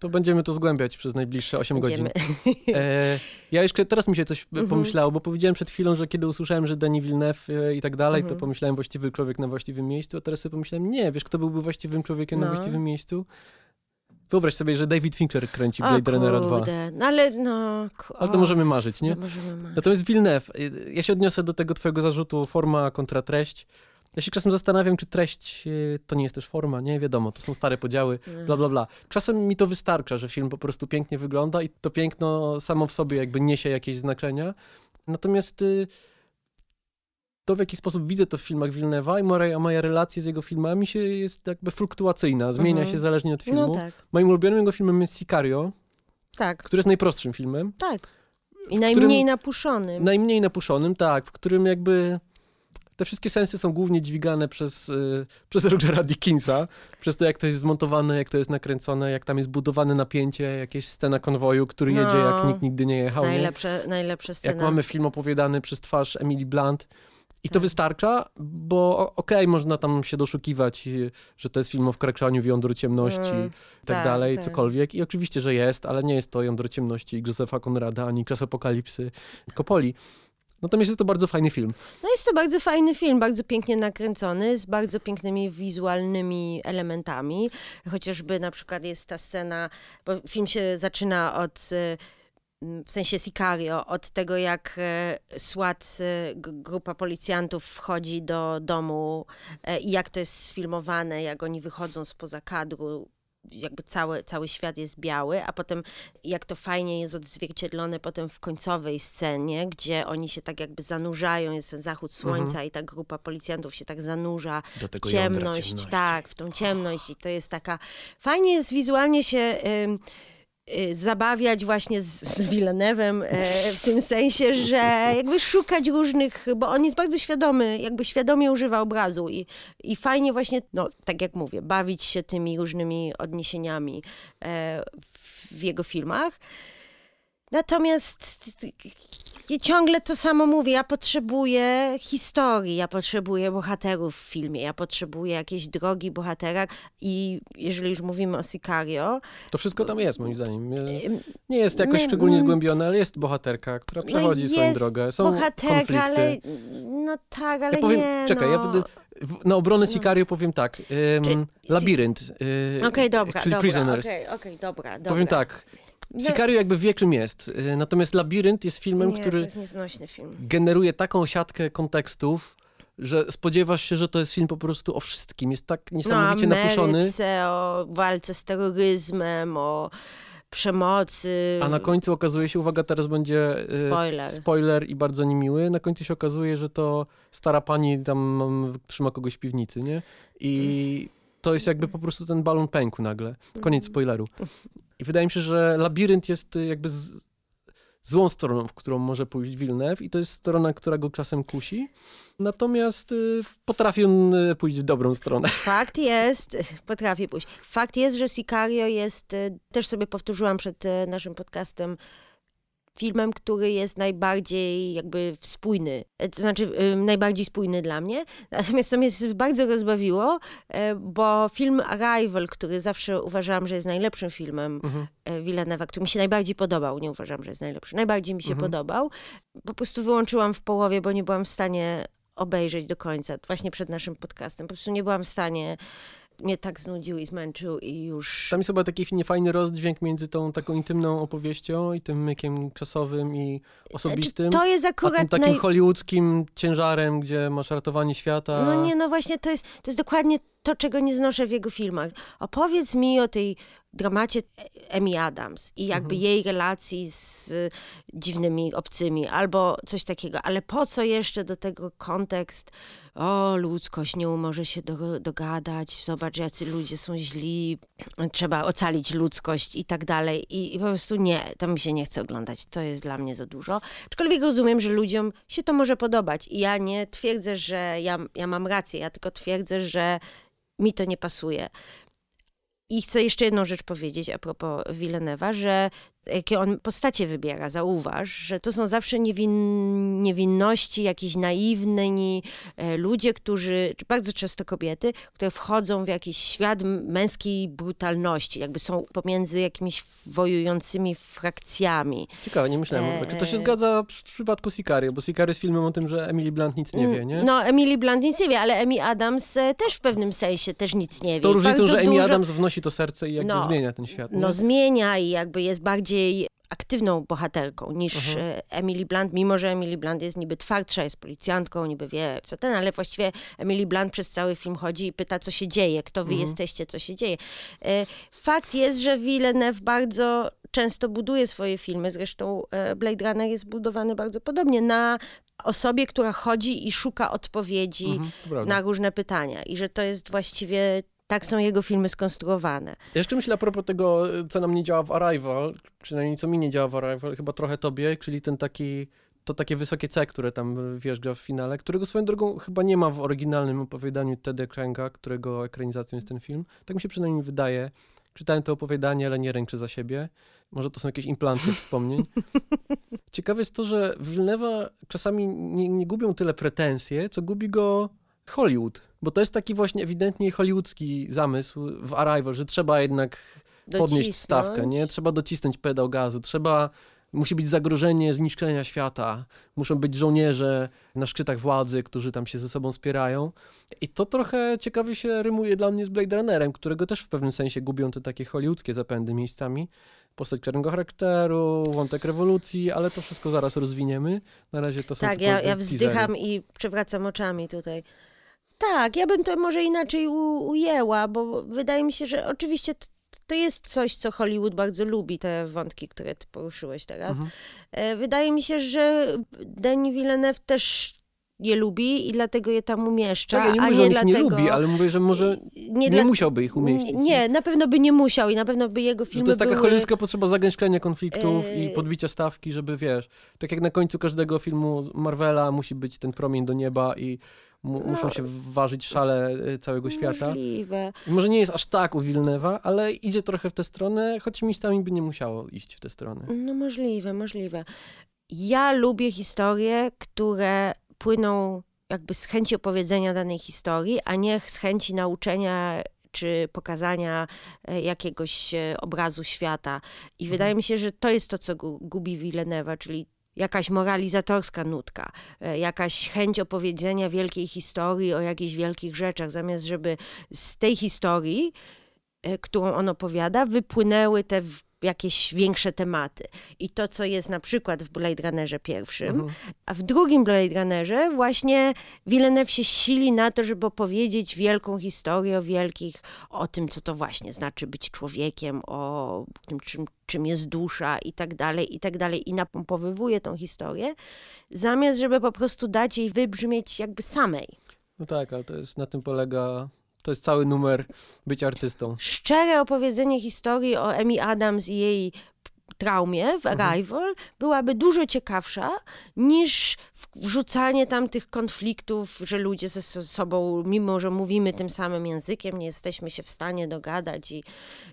To będziemy to zgłębiać przez najbliższe 8 będziemy. godzin. E, ja jeszcze teraz mi się coś mhm. pomyślało, bo powiedziałem przed chwilą, że kiedy usłyszałem, że Denis Villeneuve e, i tak dalej, to mhm. pomyślałem właściwy człowiek na właściwym miejscu, a teraz sobie pomyślałem, nie, wiesz, kto byłby właściwym człowiekiem no. na właściwym miejscu? Wyobraź sobie, że David Fincher kręci Blade Runnera 2. No ale no... Ale to możemy marzyć, nie? Możemy marzyć. Natomiast Villeneuve, y, ja się odniosę do tego twojego zarzutu forma kontra treść. Ja się czasem zastanawiam, czy treść e, to nie jest też forma, nie wiadomo, to są stare podziały, mm. bla, bla, bla. Czasem mi to wystarcza, że film po prostu pięknie wygląda i to piękno samo w sobie jakby niesie jakieś znaczenia. Natomiast y, to, w jaki sposób widzę to w filmach Wilnewa i moja, moja relacja z jego filmami się jest jakby fluktuacyjna, zmienia -hmm. się zależnie od filmu. No tak. Moim ulubionym jego filmem jest Sicario, tak. który jest najprostszym filmem. Tak. I najmniej którym, napuszonym. Najmniej napuszonym, tak, w którym jakby te wszystkie sensy są głównie dźwigane przez, y, przez Rogera Dickinsa, przez to, jak to jest zmontowane, jak to jest nakręcone, jak tam jest budowane napięcie, jakieś scena konwoju, który jedzie, no, jak nikt nigdy nie jechał. Najlepsze, nie? najlepsze sceny. Jak mamy film opowiadany przez twarz Emily Blunt. I to tak. wystarcza, bo okej, okay, można tam się doszukiwać, że to jest film o wkraczaniu w jądro ciemności mm, i tak, tak dalej, tak. cokolwiek. I oczywiście, że jest, ale nie jest to jądro ciemności Józefa Konrada ani Czas Apokalipsy Kopoli. Natomiast jest to bardzo fajny film. No jest to bardzo fajny film, bardzo pięknie nakręcony, z bardzo pięknymi wizualnymi elementami. Chociażby na przykład jest ta scena, bo film się zaczyna od w sensie Sicario, od tego jak e, SWAT, e, grupa policjantów wchodzi do domu e, i jak to jest sfilmowane, jak oni wychodzą spoza kadru, jakby cały, cały świat jest biały, a potem jak to fajnie jest odzwierciedlone potem w końcowej scenie, gdzie oni się tak jakby zanurzają, jest ten zachód słońca mhm. i ta grupa policjantów się tak zanurza w ciemność, tak, w tą ciemność i to jest taka, fajnie jest wizualnie się... Y, zabawiać właśnie z, z Villeneuve'em e, w tym sensie, że jakby szukać różnych, bo on jest bardzo świadomy, jakby świadomie używa obrazu i, i fajnie właśnie, no tak jak mówię, bawić się tymi różnymi odniesieniami e, w jego filmach. Natomiast ciągle to samo mówię. Ja potrzebuję historii, ja potrzebuję bohaterów w filmie, ja potrzebuję jakiejś drogi bohatera i jeżeli już mówimy o Sicario... To wszystko tam jest, moim zdaniem. Nie jest jakoś szczególnie zgłębione, ale jest bohaterka, która no przechodzi no swoją drogę. Są bohaterka, konflikty. ale... No tak, ale ja powiem, nie, Czekaj, no. ja wtedy na obronę no. Sicario powiem tak. Um, labirynt. Y, Okej, okay, dobra, czyli dobra, Prisoners. Okej, okay, okay, dobra, dobra. Powiem tak. No. Sicario jakby wie, czym jest. Y, natomiast Labirynt jest filmem, nie, który film. generuje taką siatkę kontekstów, że spodziewasz się, że to jest film po prostu o wszystkim. Jest tak niesamowicie no, napuszony. o walce z terroryzmem, o przemocy. A na końcu okazuje się, uwaga, teraz będzie y, spoiler, spoiler i bardzo niemiły. Na końcu się okazuje, że to stara pani tam trzyma kogoś w piwnicy, nie? I to jest jakby po prostu ten balon pękł nagle. Koniec spoileru. I wydaje mi się, że labirynt jest y, jakby z, złą stroną, w którą może pójść Wilnew i to jest strona, która go czasem kusi. Natomiast y, potrafi on y, pójść w dobrą stronę. Fakt jest, potrafi pójść. Fakt jest, że Sicario jest, y, też sobie powtórzyłam przed y, naszym podcastem, filmem, który jest najbardziej jakby spójny, e, to znaczy najbardziej spójny dla mnie. Natomiast to mnie bardzo rozbawiło, e, bo film Arrival, który zawsze uważałam, że jest najlepszym filmem mhm. E, Villeneuve'a, który mi się najbardziej podobał, nie uważam, że jest najlepszy, najbardziej mi się mhm. podobał, po prostu wyłączyłam w połowie, bo nie byłam w stanie obejrzeć do końca, właśnie przed naszym podcastem. Po prostu nie byłam w stanie mnie tak znudził i zmęczył i już... Tam jest chyba taki niefajny rozdźwięk między tą taką intymną opowieścią i tym mykiem czasowym i osobistym. To jest akurat... A tym takim naj... hollywoodzkim ciężarem, gdzie masz ratowanie świata. No nie, no właśnie to jest, to jest dokładnie to, czego nie znoszę w jego filmach. Opowiedz mi o tej dramacie Amy Adams i jakby mhm. jej relacji z dziwnymi obcymi albo coś takiego, ale po co jeszcze do tego kontekst o, ludzkość nie może się do, dogadać, zobacz, jacy ludzie są źli, trzeba ocalić ludzkość i tak dalej. I, I, po prostu nie, to mi się nie chce oglądać, to jest dla mnie za dużo. Aczkolwiek rozumiem, że ludziom się to może podobać i ja nie twierdzę, że ja, ja mam rację, ja tylko twierdzę, że mi to nie pasuje. I chcę jeszcze jedną rzecz powiedzieć a propos Villeneuve'a, że jakie on postacie wybiera, zauważ, że to są zawsze niewin, niewinności, jakieś naiwni e, ludzie, którzy, bardzo często kobiety, które wchodzą w jakiś świat męskiej brutalności, jakby są pomiędzy jakimiś wojującymi frakcjami. Ciekawe, nie myślałem, e... czy to się zgadza w przypadku Sicario, bo Sicario jest filmem o tym, że Emily Blunt nic nie wie, nie? No, Emily Blunt nic nie wie, ale Amy Adams e, też w pewnym sensie też nic nie wie. To różnicą, że Amy dużo... Adams wnosi to serce i jakby no, zmienia ten świat. Nie? No, zmienia i jakby jest bardziej bardziej aktywną bohaterką niż mhm. E, Emily Blunt, mimo że Emily Blunt jest niby twardsza, jest policjantką, niby wie co ten, ale właściwie Emily Blunt przez cały film chodzi i pyta, co się dzieje, kto wy mhm. jesteście, co się dzieje. E, fakt jest, że Villeneuve bardzo często buduje swoje filmy, zresztą e, Blade Runner jest budowany bardzo podobnie na osobie, która chodzi i szuka odpowiedzi mhm, na różne pytania i że to jest właściwie tak są jego filmy skonstruowane. Jeszcze myślę a propos tego, co nam nie działa w Arrival, przynajmniej co mi nie działa w Arrival, chyba trochę tobie, czyli ten taki to takie wysokie C, które tam wjeżdża w finale, którego swoją drogą chyba nie ma w oryginalnym opowiadaniu Teddy Kręga, którego ekranizacją jest ten film. Tak mi się przynajmniej wydaje. Czytałem to opowiadanie, ale nie ręczę za siebie. Może to są jakieś implanty wspomnień. Ciekawe jest to, że Villeneuve'a czasami nie, nie gubią tyle pretensje, co gubi go Hollywood. Bo to jest taki właśnie ewidentnie hollywoodzki zamysł w Arrival, że trzeba jednak podnieść Docisnąć. stawkę, nie? Trzeba docisnąć pedał gazu, trzeba musi być zagrożenie zniszczenia świata, muszą być żołnierze na szczytach władzy, którzy tam się ze sobą spierają. I to trochę ciekawie się rymuje dla mnie z Blade Runnerem, którego też w pewnym sensie gubią te takie hollywoodzkie zapędy miejscami. Postać czarnego charakteru, wątek rewolucji, ale to wszystko zaraz rozwiniemy. Na razie to są Tak, ja, ja wzdycham i przewracam oczami tutaj. Tak, ja bym to może inaczej u, ujęła, bo wydaje mi się, że oczywiście to, to jest coś, co Hollywood bardzo lubi, te wątki, które ty poruszyłeś teraz. Mhm. E, wydaje mi się, że Denis Villeneuve też je lubi i dlatego je tam umieszcza, Tak, ja nie mówię, nie że on ich dlatego... nie lubi, ale mówię, że może nie, dla- musiałby ich umieścić. Nie, na pewno by nie musiał i na pewno by jego Że filmy to jest taka były... potrzeba zagęszczenia konfliktów i Eee. podbicia stawki, żeby wiesz, tak jak na końcu każdego filmu Marvela musi być ten promień do nieba i mu, No. muszą się ważyć szale e, całego świata. Możliwe. Może nie jest aż tak u Wilnewa, ale idzie trochę w tę stronę, choć miejscami by nie musiało iść w tę stronę. No możliwe, możliwe. Ja lubię historie, które płyną jakby z chęci opowiedzenia danej historii, a nie z chęci nauczenia czy pokazania e, jakiegoś e, obrazu świata. I wydaje mi się, że to jest to, co gu- gubi Villeneuve'a, czyli jakaś moralizatorska nutka, e, jakaś chęć opowiedzenia wielkiej historii o jakichś wielkich rzeczach, zamiast żeby z tej historii, którą on opowiada, wypłynęły te jakieś większe tematy. I to, co jest na przykład w Blade Runnerze pierwszym, Mhm. a w drugim Blade Runnerze właśnie Villeneuve się sili na to, żeby opowiedzieć wielką historię o wielkich, o tym, co to właśnie znaczy być człowiekiem, o tym, czym, czym jest dusza i tak dalej, i tak dalej. I napompowywuje tą historię, zamiast żeby po prostu dać jej wybrzmieć jakby samej. No tak, ale to jest, na tym polega, to jest cały numer być artystą. szczere opowiedzenie historii o Emi Adams i jej traumie w Arrival byłaby dużo ciekawsza niż wrzucanie tam tych konfliktów, że ludzie ze so- sobą, mimo że mówimy tym samym językiem, nie jesteśmy się w stanie dogadać i,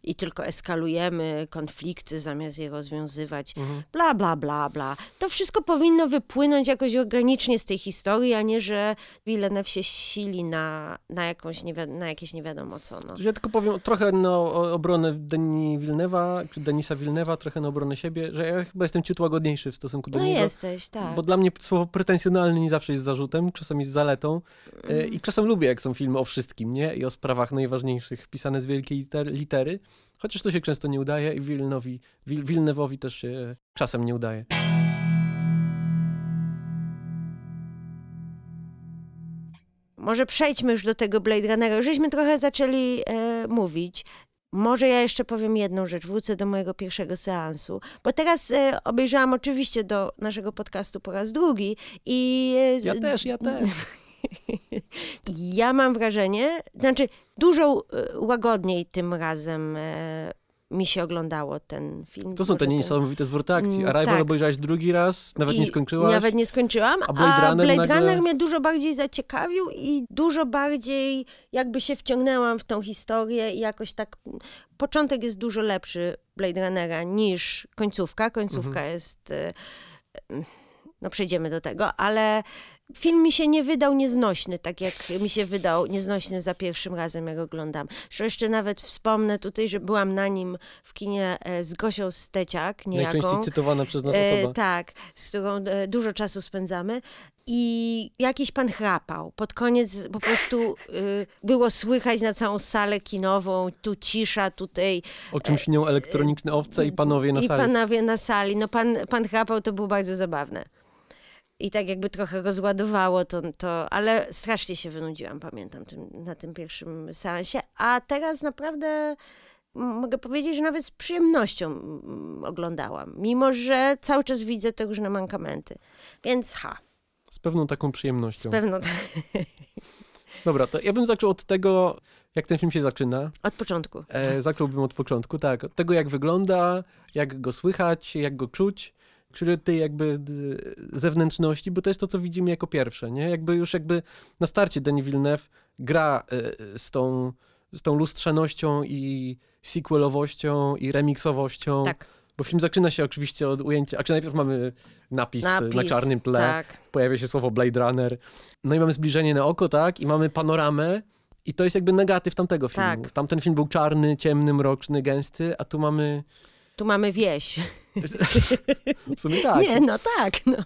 i tylko eskalujemy konflikty zamiast je rozwiązywać. Mhm. Bla, bla, bla, bla. To wszystko powinno wypłynąć jakoś organicznie z tej historii, a nie, że Villeneuve się sili na, na, jakąś nie, na jakieś nie wiadomo co. No. Ja tylko powiem trochę na o- obronę Denis Villeneuve'a, czy Denisa Villeneuve'a, trochę na obronę siebie, że ja chyba jestem ciut łagodniejszy w stosunku do No niego. jesteś, tak. Bo dla mnie słowo pretensjonalny nie zawsze jest zarzutem, czasami jest zaletą. E, Mm. I czasem lubię, jak są filmy o wszystkim, nie? I o sprawach najważniejszych, pisane z wielkiej liter- litery. Chociaż to się często nie udaje i Villeneuve'owi, Vil- Villeneuve'owi też się czasem nie udaje. Może przejdźmy już do tego Blade Runnera. Już żeśmy trochę zaczęli e, mówić. Może ja jeszcze powiem jedną rzecz, wrócę do mojego pierwszego seansu, bo teraz e, obejrzałam oczywiście do naszego podcastu po raz drugi i... E, Ja też, ja też. Ja mam wrażenie, znaczy dużo e, łagodniej tym razem e, mi się oglądało ten film. To są te niesamowite zwroty akcji. Mm, Arrival tak. obejrzałeś drugi raz, nawet I nie skończyłaś. Nawet nie skończyłam. A Blade Runner nagle- Runner mnie dużo bardziej zaciekawił i dużo bardziej jakby się wciągnęłam w tą historię i jakoś tak. Początek jest dużo lepszy Blade Runnera niż końcówka. Końcówka Mhm. jest. e, e, No przejdziemy do tego, ale film mi się nie wydał nieznośny, tak jak mi się wydał nieznośny za pierwszym razem, jak oglądam. Że jeszcze nawet wspomnę tutaj, że byłam na nim w kinie e, z Gosią Steciak, niejaką. Najczęściej cytowana przez nas E, osoba. tak, z którą e, dużo czasu spędzamy. I jakiś pan chrapał. Pod koniec po prostu y, było słychać na całą salę kinową, tu cisza, tutaj O czym śnią elektroniczne owce i panowie na i sali. panowie na sali. No pan, pan chrapał, to było bardzo zabawne. I tak jakby trochę rozładowało to, to ale strasznie się wynudziłam, pamiętam, tym, na tym pierwszym seansie. A teraz naprawdę mogę powiedzieć, że nawet z przyjemnością oglądałam, mimo że cały czas widzę te różne mankamenty. Więc ha, Z pewną taką z przyjemnością. pewno Dobra, to ja bym zaczął od tego, jak ten film się zaczyna. od początku. E, zacząłbym od początku, tak. Od tego, jak wygląda, jak go słychać, jak go czuć, który tej jakby d- zewnętrzności, bo to jest to, co widzimy jako pierwsze, nie? Jakby już jakby na starcie Denis Villeneuve gra e, z tą, z tą lustrzanością i sequelowością i remiksowością, Tak, bo film zaczyna się oczywiście od ujęcia, a czy najpierw mamy napis, e, napis. na czarnym tle, Tak, pojawia się słowo Blade Runner, no i mamy zbliżenie na oko, tak, i mamy panoramę, i to jest jakby negatyw tamtego filmu. Tak. Tamten film był czarny, ciemny, mroczny, gęsty, a tu mamy... tu mamy wieś. W sumie tak. Nie, no tak, no.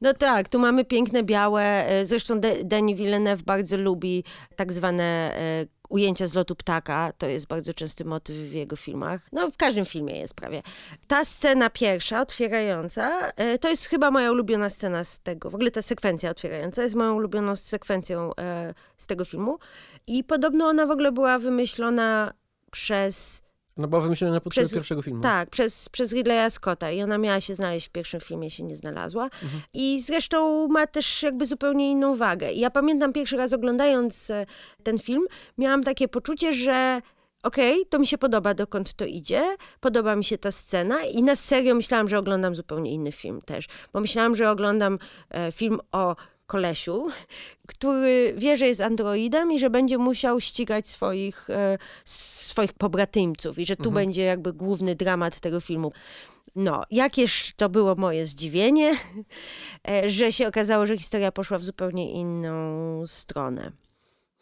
No tak, tu mamy piękne białe, e, zresztą De- Denis Villeneuve bardzo lubi tak zwane e, ujęcia z lotu ptaka, to jest bardzo częsty motyw w jego filmach, no w każdym filmie jest prawie. Ta scena pierwsza, otwierająca, e, to jest chyba moja ulubiona scena z tego, w ogóle ta sekwencja otwierająca jest moją ulubioną sekwencją z tego filmu i podobno ona w ogóle była wymyślona przez Ona była wymyślona na podstawie Przez- pierwszego filmu. Tak, przez, przez Ridleya Scotta i ona miała się znaleźć w pierwszym filmie, się nie znalazła. Mhm. I zresztą ma też jakby zupełnie inną wagę. I ja pamiętam pierwszy raz oglądając e, ten film, miałam takie poczucie, że okej, to mi się podoba, dokąd to idzie, podoba mi się ta scena i na serio myślałam, że oglądam zupełnie inny film też. Bo myślałam, że oglądam e, film o kolesiu, który wie, że jest androidem i że będzie musiał ścigać swoich, e, swoich pobratymców i że tu będzie jakby główny dramat tego filmu. No, jakież to było moje zdziwienie, e, że się okazało, że historia poszła w zupełnie inną stronę.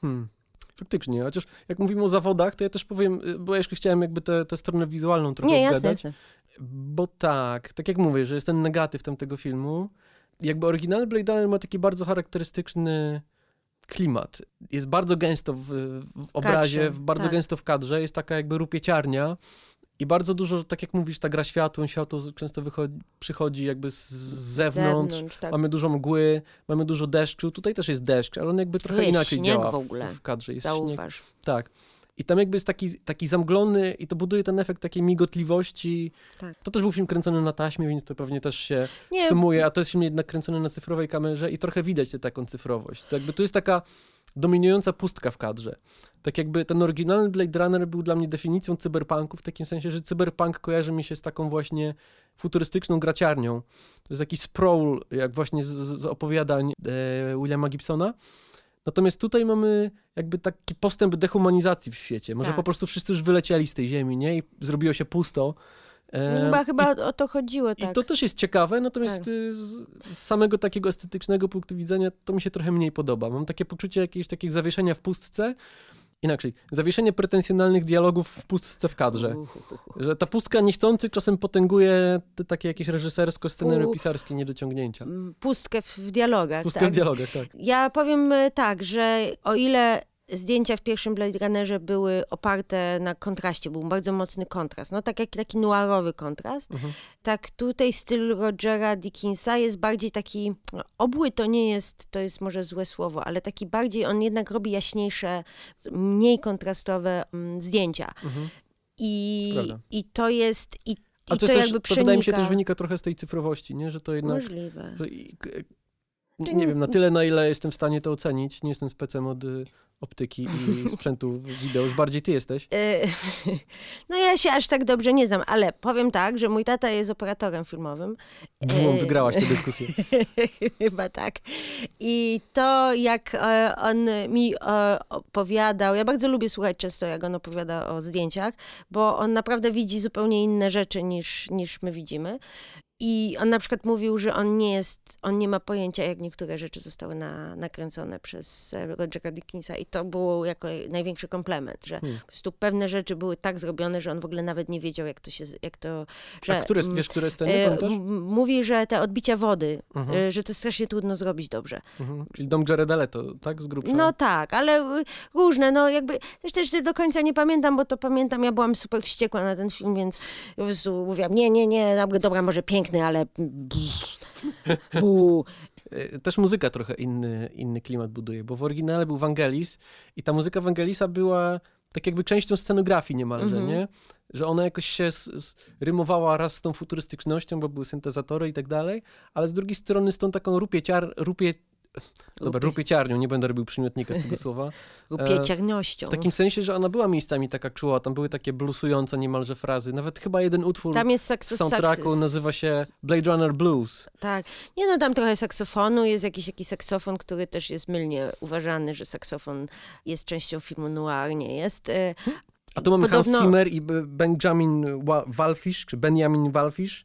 Hmm. Faktycznie, chociaż jak mówimy o zawodach, to ja też powiem, y, bo ja jeszcze chciałem jakby tę tę stronę wizualną trochę Nie, jasne, obgadać. jasne. Bo tak, tak jak mówię, że jest ten negatyw tamtego filmu. Jakby oryginalny Blade Runner ma taki bardzo charakterystyczny klimat. Jest bardzo gęsto w, w obrazie, Kadrze, w, bardzo tak. gęsto w kadrze, jest taka jakby rupieciarnia i bardzo dużo, tak jak mówisz, ta gra światłem, światło często wychodzi, przychodzi jakby z, z zewnątrz. tak. Mamy dużo mgły, mamy dużo deszczu. Tutaj też jest deszcz, ale on jakby trochę jest inaczej śnieg działa w w kadrze. Jest śnieg. Zauważ. Tak. I tam jakby jest taki, taki zamglony i to buduje ten efekt takiej migotliwości. Tak. To też był film kręcony na taśmie, więc to pewnie też się Nie, sumuje, a to jest film jednak kręcony na cyfrowej kamerze i trochę widać tę taką cyfrowość. To jakby tu jest taka dominująca pustka w kadrze. Tak jakby ten oryginalny Blade Runner był dla mnie definicją cyberpunku w takim sensie, że cyberpunk kojarzy mi się z taką właśnie futurystyczną graciarnią. To jest jakiś sprawl, jak właśnie z, z opowiadań e, Williama Gibsona. Natomiast tutaj mamy jakby taki postęp dehumanizacji w świecie. Może Tak. po prostu wszyscy już wylecieli z tej ziemi, nie? I zrobiło się pusto. E, chyba, i chyba o to chodziło, tak. i to też jest ciekawe, natomiast Tak. y, z, z samego takiego estetycznego punktu widzenia to mi się trochę mniej podoba. Mam takie poczucie jakiegoś takiego zawieszenia w pustce. Inaczej, zawieszenie pretensjonalnych dialogów w pustce w kadrze. Że ta pustka niechcący czasem potęguje te takie jakieś reżysersko-scenariopisarskie niedociągnięcia. Mm, Pustkę w, dialogach. Pustkę tak. w dialogach, tak. Ja powiem e, tak, że o ile zdjęcia w pierwszym Blade Runnerze były oparte na kontraście, był bardzo mocny kontrast, no tak jak taki noirowy kontrast, Mhm. tak tutaj styl Rogera Dickinsa jest bardziej taki, no, obły to nie jest, to jest może złe słowo, ale taki bardziej, on jednak robi jaśniejsze, mniej kontrastowe mm, zdjęcia. Mhm. I, Prawda. i to jest, i, i to, to, jest też, to wydaje mi się też wynika trochę z tej cyfrowości, nie? Że to jednak... Możliwe. Że i, nie wiem, na tyle, na ile jestem w stanie to ocenić. Nie jestem specem od y, optyki i sprzętu wideo. Już bardziej ty jesteś. E, No ja się aż tak dobrze nie znam, ale powiem tak, że mój tata jest operatorem filmowym. Bum, E, wygrałaś tę dyskusję. Chyba tak. I to, jak e, on mi opowiadał, ja bardzo lubię słuchać często, jak on opowiada o zdjęciach, bo on naprawdę widzi zupełnie inne rzeczy niż, niż my widzimy. I on na przykład mówił, że on nie jest, on nie ma pojęcia, jak niektóre rzeczy zostały na, nakręcone przez Rogera Dickinsa i to było jako największy komplement, że Hmm. po prostu pewne rzeczy były tak zrobione, że on w ogóle nawet nie wiedział, jak to się, jak to, że... A które, wiesz, które sceny e, pamiętasz? Mówi, że te odbicia wody, Mhm. e, że to strasznie trudno zrobić dobrze. Mhm. Czyli dom Jareda Leto, tak? Z grubsza. No tak, ale y, różne, no jakby, też też do końca nie pamiętam, bo to pamiętam, ja byłam super wściekła na ten film, więc po prostu mówiłam, nie, nie, nie, dobra, może piękny, ale bu. E, Też muzyka trochę inny, inny klimat buduje, bo w oryginale był Vangelis i ta muzyka Vangelisa była tak jakby częścią scenografii niemalże, Mhm. nie? Że ona jakoś się s- s- rymowała raz z tą futurystycznością, bo były syntezatory i tak dalej, ale z drugiej strony z tą taką rupieciar, rupie, dobra, Rupie- rupieciarnią, nie będę robił przymiotnika z tego słowa, Rupieciarnością. w takim sensie, że ona była miejscami taka czuła, tam były takie blusujące niemalże frazy, nawet chyba jeden utwór Tam jest z sakso, soundtracku saks- nazywa się Blade Runner Blues. Tak. Nie no, tam trochę saksofonu, jest jakiś taki saksofon, który też jest mylnie uważany, że saksofon jest częścią filmu noir, nie jest. E, A tu mamy Podobno- Hans Zimmer i Benjamin Wa- Walfish, czy Benjamin Walfish.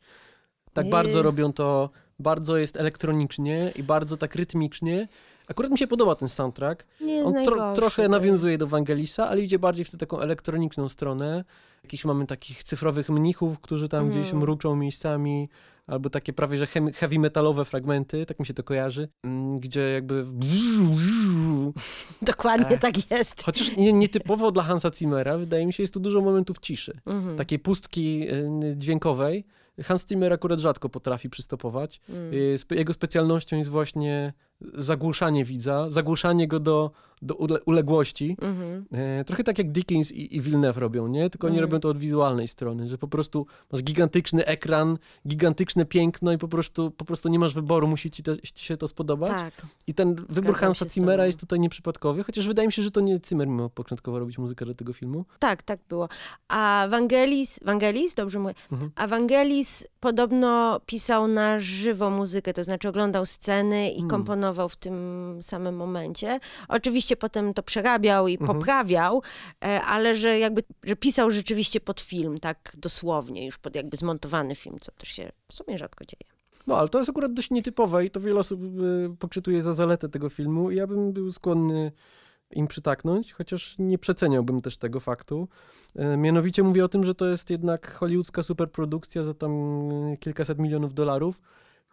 Tak Nie. bardzo robią to, bardzo jest elektronicznie i bardzo tak rytmicznie. Akurat mi się podoba ten soundtrack. Nie jest On tro, trochę to- nawiązuje do Vangelisa, ale idzie bardziej w tę taką elektroniczną stronę. Jakiś mamy takich cyfrowych mnichów, którzy tam gdzieś Mm. mruczą miejscami, albo takie prawie że heavy metalowe fragmenty, tak mi się to kojarzy, mm, gdzie jakby Dokładnie E. tak jest. Chociaż nie, nietypowo dla Hansa Zimmera, wydaje mi się, jest tu dużo momentów ciszy. Mhm. takiej pustki y, dźwiękowej. Hans Zimmer akurat rzadko potrafi przystopować. Mm. Y, Jego specjalnością jest właśnie zagłuszanie widza, zagłuszanie go do, do ule uległości. Mhm. E, trochę tak jak Dickens i, i Villeneuve robią, nie? Tylko oni Mhm. robią to od wizualnej strony, że po prostu masz gigantyczny ekran, gigantyczne piękno i po prostu, po prostu nie masz wyboru, musi ci, te, ci się to spodobać. Tak. I ten wybór Zgadzam Hansa Zimmera jest tutaj nieprzypadkowy, chociaż wydaje mi się, że to nie Zimmer miał początkowo robić muzykę do tego filmu. Tak, tak było. A Vangelis, Vangelis, dobrze mówię, Mhm. a Vangelis podobno pisał na żywo muzykę, to znaczy oglądał sceny i Hmm. komponował w tym samym momencie. Oczywiście potem to przerabiał i Mhm. poprawiał, e, ale że jakby, że pisał rzeczywiście pod film, tak dosłownie, już pod jakby zmontowany film, co też się w sumie rzadko dzieje. No, ale to jest akurat dość nietypowe i to wiele osób y, poczytuje za zaletę tego filmu i ja bym był skłonny im przytaknąć, chociaż nie przeceniałbym też tego faktu. E, Mianowicie mówię o tym, że to jest jednak hollywoodzka superprodukcja za tam kilkaset milionów dolarów,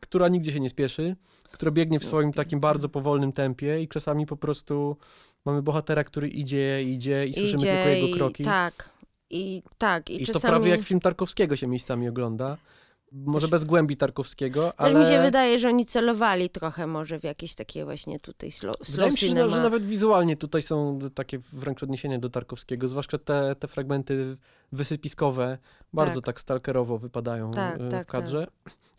która nigdzie się nie spieszy, która biegnie w swoim takim bardzo powolnym tempie i czasami po prostu mamy bohatera, który idzie, idzie i słyszymy tylko jego i- kroki. Tak. I tak, i, I czasami... to prawie jak film Tarkowskiego się miejscami ogląda. Może Też- bez głębi Tarkowskiego, Też ale... mi się wydaje, że oni celowali trochę może w jakieś takie właśnie tutaj slow, slow Wydaje mi się, że, cinema. że nawet wizualnie tutaj są takie wręcz odniesienia do Tarkowskiego, zwłaszcza te, te fragmenty wysypiskowe bardzo tak, stalkerowo wypadają Tak, e, tak, w kadrze.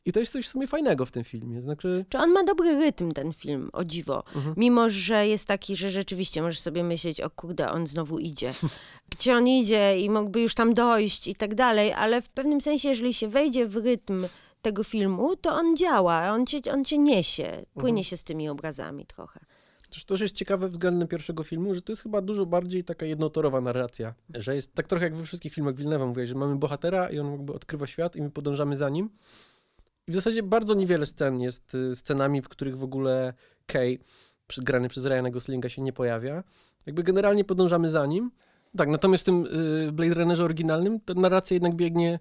I to jest coś w sumie fajnego w tym filmie. Znaczy, Czy on ma dobry rytm, ten film, o dziwo. Mhm. Mimo, że jest taki, że rzeczywiście możesz sobie myśleć, o kurde, on znowu idzie. Gdzie on idzie i mógłby już tam dojść i tak dalej, ale w pewnym sensie, jeżeli się wejdzie w rytm tego filmu, to on działa, on cię, on cię niesie, płynie Mhm. się z tymi obrazami trochę. to też jest ciekawe względem pierwszego filmu, że to jest chyba dużo bardziej taka jednotorowa narracja. Że jest tak trochę jak we wszystkich filmach Wilnewa, mówię, że mamy bohatera i on jakby odkrywa świat i my podążamy za nim. I w zasadzie bardzo niewiele scen jest y, scenami, w których w ogóle Kay, grany przez Ryana Goslinga, się nie pojawia. Jakby generalnie podążamy za nim. Tak, natomiast w tym y, Blade Runnerze oryginalnym ta narracja jednak biegnie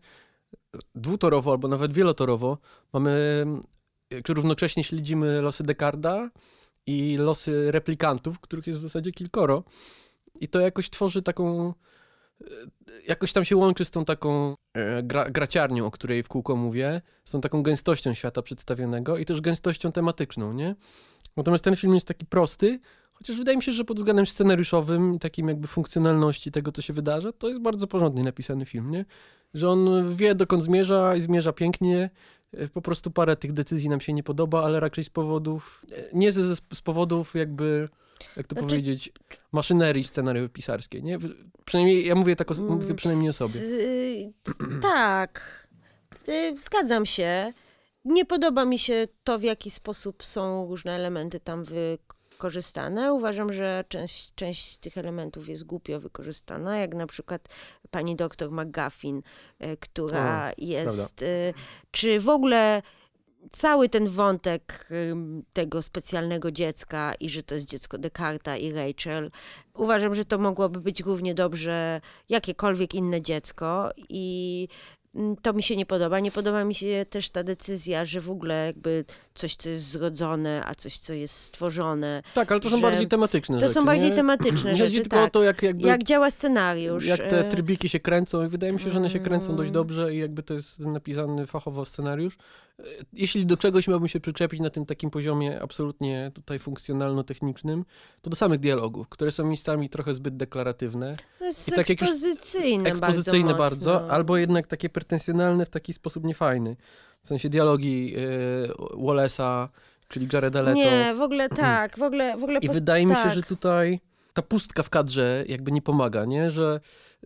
dwutorowo albo nawet wielotorowo. Mamy, y, równocześnie śledzimy losy Decarda i losy replikantów, których jest w zasadzie kilkoro. I to jakoś tworzy taką. Jakoś tam się łączy z tą taką e, gra, graciarnią, o której w kółko mówię, z tą taką gęstością świata przedstawionego i też gęstością tematyczną, nie? Natomiast ten film jest taki prosty, chociaż wydaje mi się, że pod względem scenariuszowym i takim jakby funkcjonalności tego, co się wydarza, to jest bardzo porządnie napisany film, nie? Że on wie, dokąd zmierza i zmierza pięknie, E, po prostu parę tych decyzji nam się nie podoba, ale raczej z powodów, e, nie z, z powodów jakby, jak to Znaczy- powiedzieć, maszynerii scenariopisarskiej, nie? Przynajmniej, ja mówię tak o, Mm, mówię przynajmniej o sobie. Tak, y, zgadzam się. Nie podoba mi się to, w jaki sposób są różne elementy tam wykorzystane. Uważam, że część, część tych elementów jest głupio wykorzystana, jak na przykład pani doktor McGuffin, y, która jest... y, Czy w ogóle cały ten wątek tego specjalnego dziecka i że to jest dziecko Descarta i Rachel, uważam, że to mogłoby być równie dobrze jakiekolwiek inne dziecko i to mi się nie podoba. Nie podoba mi się też ta decyzja, że w ogóle jakby coś, co jest zrodzone, a coś, co jest stworzone. Tak, ale to są bardziej tematyczne To rzeczy, są bardziej nie? tematyczne Nie chodzi rzeczy, tylko o tak. to, jak jakby Jak działa scenariusz. jak te e, trybiki się kręcą i wydaje mi się, że one się kręcą dość Mm. dobrze i jakby to jest napisany fachowo scenariusz. E, Jeśli do czegoś miałbym się przyczepić na tym takim poziomie absolutnie tutaj funkcjonalno-technicznym, to do samych dialogów, które są miejscami trochę zbyt deklaratywne, To jest i tak jak już- ekspozycyjne, ekspozycyjne bardzo, bardzo, albo jednak takie pretensjonalne w taki sposób niefajny. W sensie dialogi e, Wallace'a, czyli Jareda Leto. Nie, w ogóle tak, w ogóle, w ogóle I wydaje mi się, tak. że tutaj ta pustka w kadrze jakby nie pomaga, nie? Że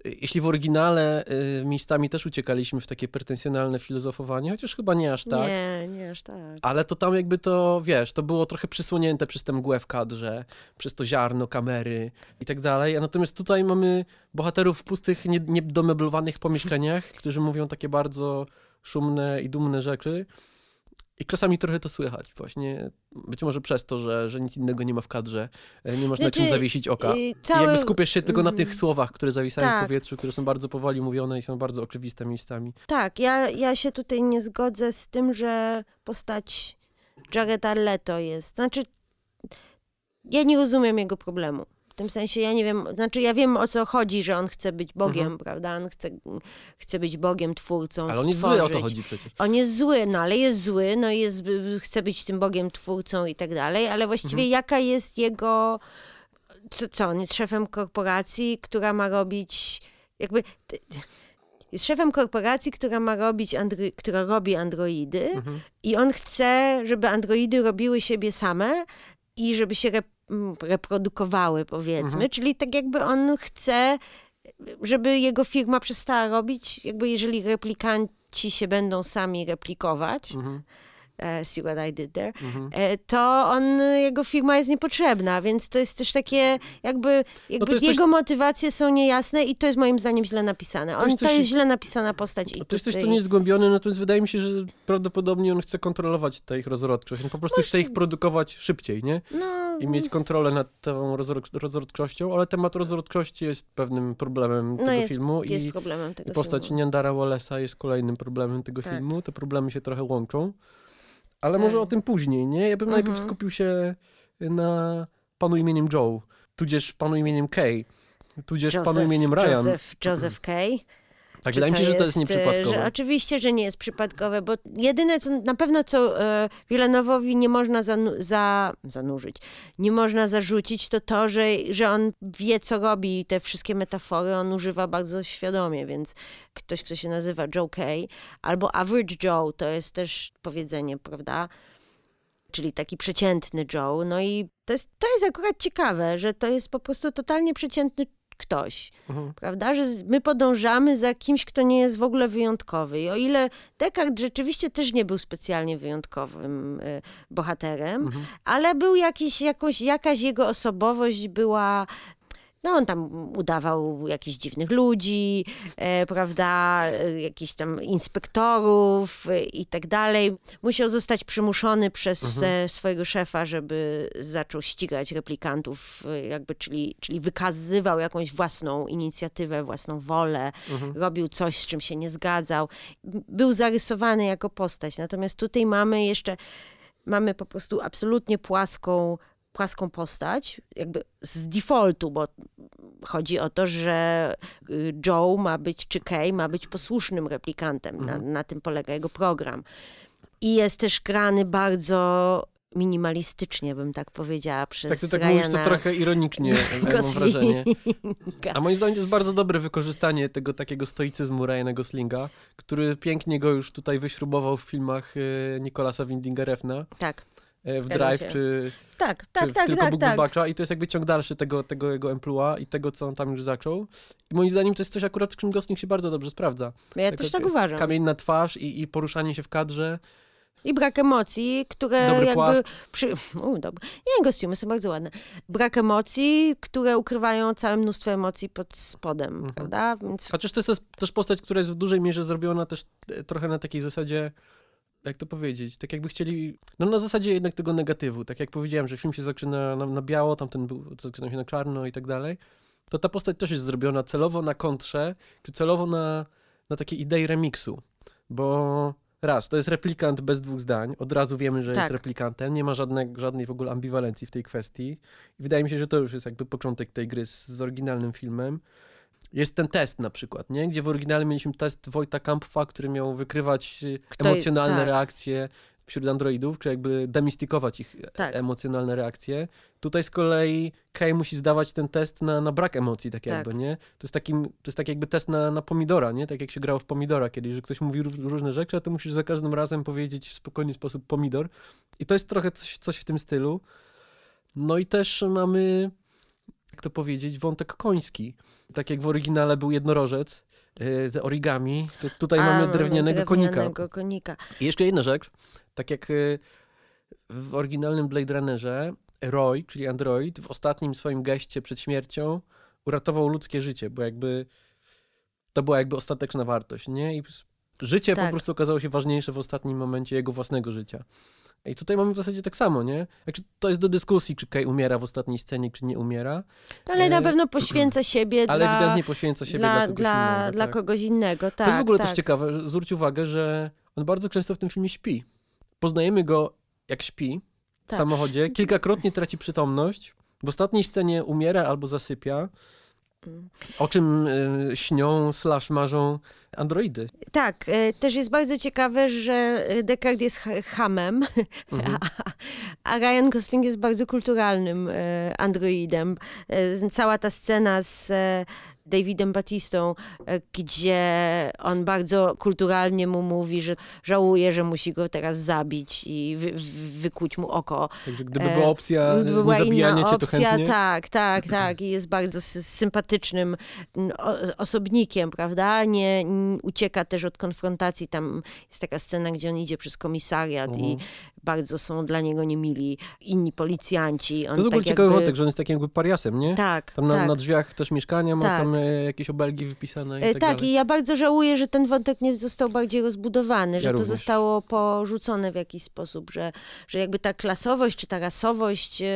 jeśli w oryginale y, miejscami też uciekaliśmy w takie pretensjonalne filozofowanie, chociaż chyba nie aż tak, Nie, nie aż tak. ale to tam jakby to, wiesz, to było trochę przysłonięte przez tę mgłę w kadrze, przez to ziarno kamery i tak dalej, a natomiast tutaj mamy bohaterów w pustych, nie- niedomeblowanych pomieszkaniach, którzy mówią takie bardzo szumne i dumne rzeczy. I czasami trochę to słychać właśnie, być może przez to, że, że nic innego nie ma w kadrze, e, nie masz na czym Znaczy, zawiesić oka. y, I cały- jakby skupiasz się tylko na tych Mm. słowach, które zawisają w Tak. powietrzu, które są bardzo powoli mówione i są bardzo oczywiste miejscami. Tak, ja, ja się tutaj nie zgodzę z tym, że postać Jareda Leto jest. Znaczy, ja nie rozumiem jego problemu. W tym sensie ja nie wiem, znaczy ja wiem o co chodzi, że on chce być Bogiem, Mhm. prawda? On chce, chce być Bogiem, twórcą, Ale on jest stworzyć. zły, o to chodzi przecież. On jest zły, no ale jest zły, no i jest, chce być tym Bogiem, twórcą i tak dalej, ale właściwie Mhm. jaka jest jego co, co, on jest szefem korporacji, która ma robić jakby... Jest szefem korporacji, która ma robić, andro- która robi androidy Mhm. i on chce, żeby androidy robiły siebie same i żeby się reprodukowały, powiedzmy. Mhm. Czyli tak jakby on chce, żeby jego firma przestała robić, jakby jeżeli replikanci się będą sami replikować, Mhm. E, see what I did there, Mhm. e, to on, jego firma jest niepotrzebna, więc to jest też takie, jakby, jakby No jego coś- motywacje są niejasne i to jest moim zdaniem źle napisane. On, to jest jest, coś- źle napisana postać. I To jest coś, co nie jest zgłębione, natomiast wydaje mi się, że prawdopodobnie on chce kontrolować tę ich rozrodczość. On po prostu chce ich produkować szybciej, nie? no, I mieć kontrolę nad tą rozrod- rozrodczością, ale temat rozrodczości jest pewnym problemem no tego jest, filmu jest i, problemem tego i postać filmu. Niandara Wallace'a jest kolejnym problemem tego Tak. filmu. Te problemy się trochę łączą. Ale Tak. może o tym później, nie? Ja bym najpierw Mhm. skupił się na panu imieniem Joe, tudzież panu imieniem Kay, tudzież panu imieniem Ryan. Joseph, Joseph Kay. Tak, wydaje mi się, że to jest e, nieprzypadkowe. Że oczywiście, że nie jest przypadkowe, bo jedyne, co na pewno, co e, Wilanowowi nie można zanu- za, zanurzyć, nie można zarzucić, to to, że, że on wie, co robi i te wszystkie metafory on używa bardzo świadomie, więc ktoś, kto się nazywa Joe Kay, albo Average Joe, to jest też powiedzenie, prawda? Czyli taki przeciętny Joe. No i to jest, to jest akurat ciekawe, że to jest po prostu totalnie przeciętny ktoś Mhm. prawda, że my podążamy za kimś, kto nie jest w ogóle wyjątkowy. I o ile Descartes rzeczywiście też nie był specjalnie wyjątkowym y, bohaterem, Mhm. ale był jakiś, jakoś, jakaś jego osobowość była... No, on tam udawał jakichś dziwnych ludzi, e, prawda, e, jakichś tam inspektorów e, i tak dalej. Musiał zostać przymuszony przez Mhm. e, swojego szefa, żeby zaczął ścigać replikantów, e, jakby, czyli, czyli wykazywał jakąś własną inicjatywę, własną wolę, Mhm. robił coś, z czym się nie zgadzał. Był zarysowany jako postać. Natomiast tutaj mamy jeszcze, mamy po prostu absolutnie płaską, płaską postać, jakby z defaultu, bo chodzi o to, że y, Joe ma być, czy Kay ma być posłusznym replikantem. Na, Mhm. na tym polega jego program. I jest też grany bardzo minimalistycznie, bym tak powiedziała, przez Tak, ty tak Ryana mówisz to trochę ironicznie, mam Goslinga. wrażenie. A moim zdaniem to jest bardzo dobre wykorzystanie tego takiego stoicyzmu Ryana Goslinga, który pięknie go już tutaj wyśrubował w filmach e, Nicolasa Windinga Refna, Tak, e, w Zgadzam Drive się. czy, tak, czy tak, w tak, Tylko tak, Bóg tak. wybacza i to jest jakby ciąg dalszy tego, tego jego emploi i tego, co on tam już zaczął. I moim zdaniem to jest coś akurat, w czym Gosling się bardzo dobrze sprawdza. Ja Taka- też tak uważam. Kamienna twarz i, i poruszanie się w kadrze, I brak emocji, które dobry jakby... Przy... U, dobra. Nie, kostiumy są bardzo ładne. Brak emocji, które ukrywają całe mnóstwo emocji pod spodem, Mhm. prawda? Więc Chociaż to jest też postać, która jest w dużej mierze zrobiona też e, trochę na takiej zasadzie, jak to powiedzieć, tak jakby chcieli, no na zasadzie jednak tego negatywu, tak jak powiedziałem, że film się zaczyna na, na biało, tamten był, zaczyna się na czarno i tak dalej, to ta postać też jest zrobiona celowo na kontrze, czy celowo na, na takiej idei remiksu, bo raz, to jest replikant bez dwóch zdań, od razu wiemy, że jest Tak. replikantem, nie ma żadnej, żadnej w ogóle ambiwalencji w tej kwestii i wydaje mi się, że to już jest jakby początek tej gry z, z oryginalnym filmem. Jest ten test na przykład, nie? gdzie w oryginale mieliśmy test Wojta Kampfa, który miał wykrywać y, Kto- emocjonalne tak. reakcje wśród androidów, czy jakby demistykować ich e- Tak. emocjonalne reakcje. Tutaj z kolei Kay musi zdawać ten test na, na brak emocji, tak Tak. jakby, nie? To jest, takim, to jest tak jakby test na, na pomidora, nie? Tak jak się grało w pomidora kiedyś, że ktoś mówi ró- różne rzeczy, a ty musisz za każdym razem powiedzieć w spokojny sposób pomidor. I to jest trochę coś, coś w tym stylu. No i też mamy, jak to powiedzieć, wątek koński. Tak jak w oryginale był jednorożec yy, z origami, to tutaj A, mamy drewnianego konika. drewnianego konika. I jeszcze jedna rzecz, tak jak y, w oryginalnym Blade Runnerze Roy, czyli android, w ostatnim swoim geście przed śmiercią uratował ludzkie życie, bo jakby to była jakby ostateczna wartość, nie? I życie po Tak. prostu okazało się ważniejsze w ostatnim momencie jego własnego życia. I tutaj mamy w zasadzie tak samo, nie? To jest do dyskusji, czy Kay umiera w ostatniej scenie, czy nie umiera, Ale na E, pewno poświęca siebie ale dla, ewidentnie poświęca siebie dla, dla, kogoś dla, innego. dla tak. kogoś innego. Tak, to jest w ogóle tak. też ciekawe, zwróć uwagę, że on bardzo często w tym filmie śpi. Poznajemy go jak śpi w Tak. samochodzie, kilkakrotnie traci przytomność, w ostatniej scenie umiera albo zasypia. O czym y, śnią slash marzą androidy. Tak, e, też jest bardzo ciekawe, że Deckard jest ha- hamem, Mhm. a, Ryan Gosling jest bardzo kulturalnym androidem. Cała ta scena z Davidem Batistą, e, gdzie on bardzo kulturalnie mu mówi, że żałuje, że musi go teraz zabić i wy, wy, wykuć mu oko. Także gdyby E, była opcja Gdyby nie była inna cię, opcja, chętnie. tak, tak, tak. I jest bardzo sy- sympatycznym osobnikiem, prawda? Nie, ucieka też od konfrontacji. Tam jest taka scena, gdzie on idzie przez komisariat i Mhm. Bardzo są dla niego niemili inni policjanci. On To jest w ogóle tak ciekawy jakby... wątek, że on jest takim jakby pariasem, nie? Tak, Tam na, tak. na drzwiach też mieszkania ma Tak. tam e, jakieś obelgi wypisane i E, tak, Tak, dalej. i ja bardzo żałuję, że ten wątek nie został bardziej rozbudowany, że to również. zostało porzucone w jakiś sposób, że, że jakby ta klasowość czy ta rasowość e,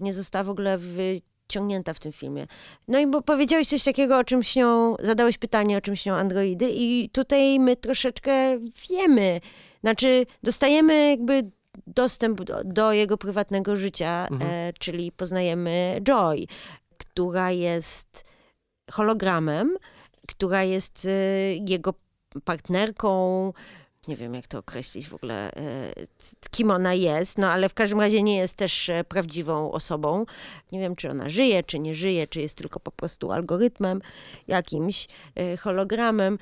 nie została w ogóle wyciągnięta w tym filmie. No i bo powiedziałeś coś takiego, o czym śnią, zadałeś pytanie, o czym śnią androidy i tutaj my troszeczkę wiemy, znaczy dostajemy jakby dostęp do, do jego prywatnego życia, Mhm. e, czyli poznajemy Joy, która jest hologramem, która jest e, jego partnerką. Nie wiem, jak to określić w ogóle, e, kim ona jest, no ale w każdym razie nie jest też e, prawdziwą osobą. Nie wiem, czy ona żyje, czy nie żyje, czy jest tylko po prostu algorytmem, jakimś e, hologramem.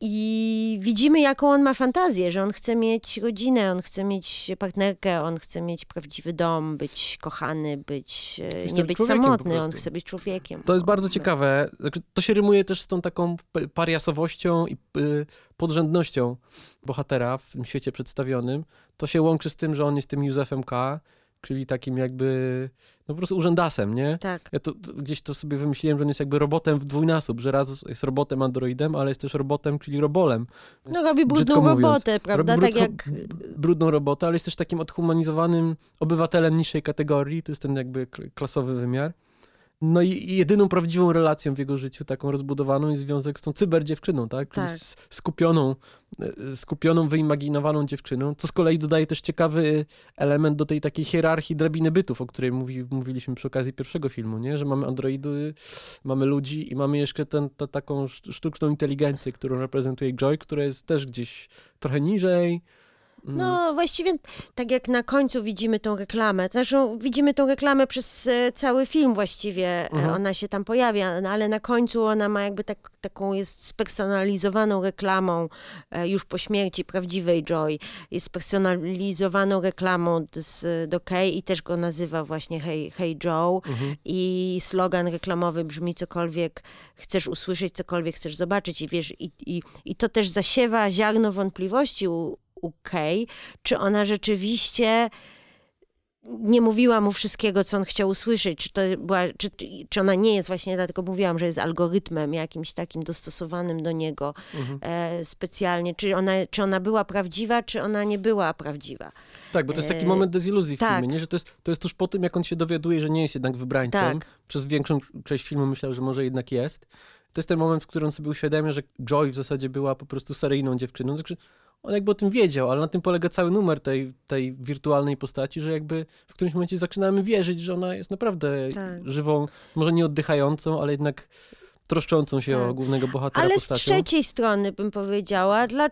I widzimy, jaką on ma fantazję, że on chce mieć rodzinę, on chce mieć partnerkę, on chce mieć prawdziwy dom, być kochany, być, e, Być nie być samotny, on chce być człowiekiem. To jest bardzo No. ciekawe. Znaczy, To się rymuje też z tą taką pariasowością i podrzędnością bohatera w tym świecie przedstawionym. To się łączy z tym, że on jest tym Józefem K., czyli takim jakby, no po prostu urzędasem, nie? Tak. Ja to, to gdzieś to sobie wymyśliłem, że on jest jakby robotem w dwójnasób, że raz jest robotem androidem, ale jest też robotem, czyli robolem. No robi brudną robotę, prawda? Robi tak jak brudną robotę, ale jest też takim odhumanizowanym obywatelem niższej kategorii, to jest ten jakby klasowy wymiar. No i jedyną prawdziwą relacją w jego życiu, taką rozbudowaną, jest związek z tą cyberdziewczyną, tak? Czyli Tak. skupioną, e, skupioną, wyimaginowaną dziewczyną, co z kolei dodaje też ciekawy element do tej takiej hierarchii drabiny bytów, o której mówi, mówiliśmy przy okazji pierwszego filmu, nie? Że mamy androidy, mamy ludzi i mamy jeszcze tę ta, taką szt- sztuczną inteligencję, którą reprezentuje Joy, która jest też gdzieś trochę niżej. Mm. No właściwie tak jak na końcu widzimy tą reklamę, zresztą widzimy tą reklamę przez e, cały film właściwie, e, Mhm. ona się tam pojawia, no, ale na końcu ona ma jakby tak, taką, jest spersonalizowaną reklamą e, już po śmierci prawdziwej Joy, jest spersonalizowaną reklamą z, do Kay i też go nazywa właśnie Hey, hey Joe Mhm. i slogan reklamowy brzmi cokolwiek chcesz usłyszeć, cokolwiek chcesz zobaczyć i wiesz, i, i, i to też zasiewa ziarno wątpliwości u, Kay, czy ona rzeczywiście nie mówiła mu wszystkiego, co on chciał usłyszeć, czy to była, czy, czy ona nie jest właśnie, dlatego mówiłam, że jest algorytmem jakimś takim dostosowanym do niego Mhm. e, specjalnie, czy ona, czy ona była prawdziwa, czy ona nie była prawdziwa. Tak, bo to jest taki E, moment deziluzji w tak. filmie, nie? że to jest, to jest tuż po tym, jak on się dowiaduje, że nie jest jednak wybrańcą. Tak. Przez większą część filmu myślał, że może jednak jest. To jest ten moment, w którym on sobie uświadamia, że Joy w zasadzie była po prostu seryjną dziewczyną. On jakby o tym wiedział, ale na tym polega cały numer tej, tej wirtualnej postaci, że jakby w którymś momencie zaczynamy wierzyć, że ona jest naprawdę Tak. żywą, może nie oddychającą, ale jednak troszczącą się Tak. o głównego bohatera Ale z postacią. trzeciej strony bym powiedziała, dla,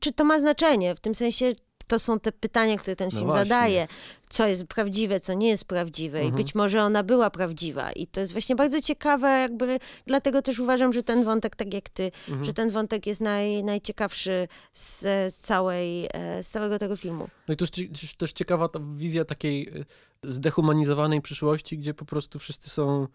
czy to ma znaczenie? W tym sensie to są te pytania, które ten No film właśnie. zadaje. Co jest prawdziwe, co nie jest prawdziwe. I Mhm. być może ona była prawdziwa. I to jest właśnie bardzo ciekawe, jakby dlatego też uważam, że ten wątek, tak jak ty, Mhm. że ten wątek jest naj, najciekawszy z, z, całej, e, z całego tego filmu. No i to jest też- ciekawa ta wizja takiej y, zdehumanizowanej przyszłości, gdzie po prostu wszyscy są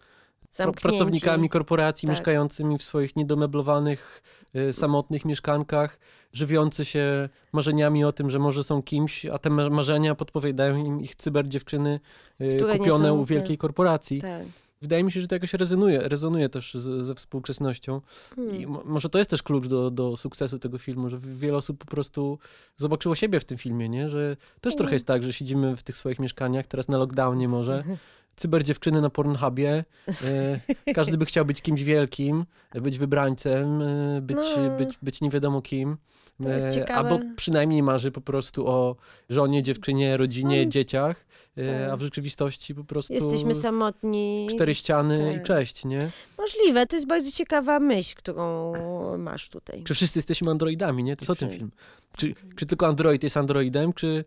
Zamknięci. pracownikami korporacji, Tak. mieszkającymi w swoich niedomeblowanych, y, samotnych mieszkankach, żywiący się marzeniami o tym, że może są kimś, a te ma- marzenia podpowiadają im ich cyberdziewczyny y, Które kupione u wielkiej korporacji. Tak. Wydaje mi się, że to jakoś rezonuje, rezonuje też z, ze współczesnością. Hmm. I mo- może to jest też klucz do, do sukcesu tego filmu, że wiele osób po prostu zobaczyło siebie w tym filmie, nie? Że też trochę jest tak, że siedzimy w tych swoich mieszkaniach, teraz na lockdownie może, cyberdziewczyny na Pornhubie. E, każdy by chciał być kimś wielkim, być wybrańcem, e, być, No. być, być nie wiadomo kim. To jest E, ciekawe. Albo przynajmniej marzy po prostu o żonie, dziewczynie, rodzinie, No, dzieciach, tak. a w rzeczywistości po prostu Jesteśmy samotni. cztery ściany tak. i cześć, nie? Możliwe, to jest bardzo ciekawa myśl, którą masz tutaj. Czy wszyscy jesteśmy androidami, nie? To jest o tym film. Czy, czy tylko android jest androidem, czy,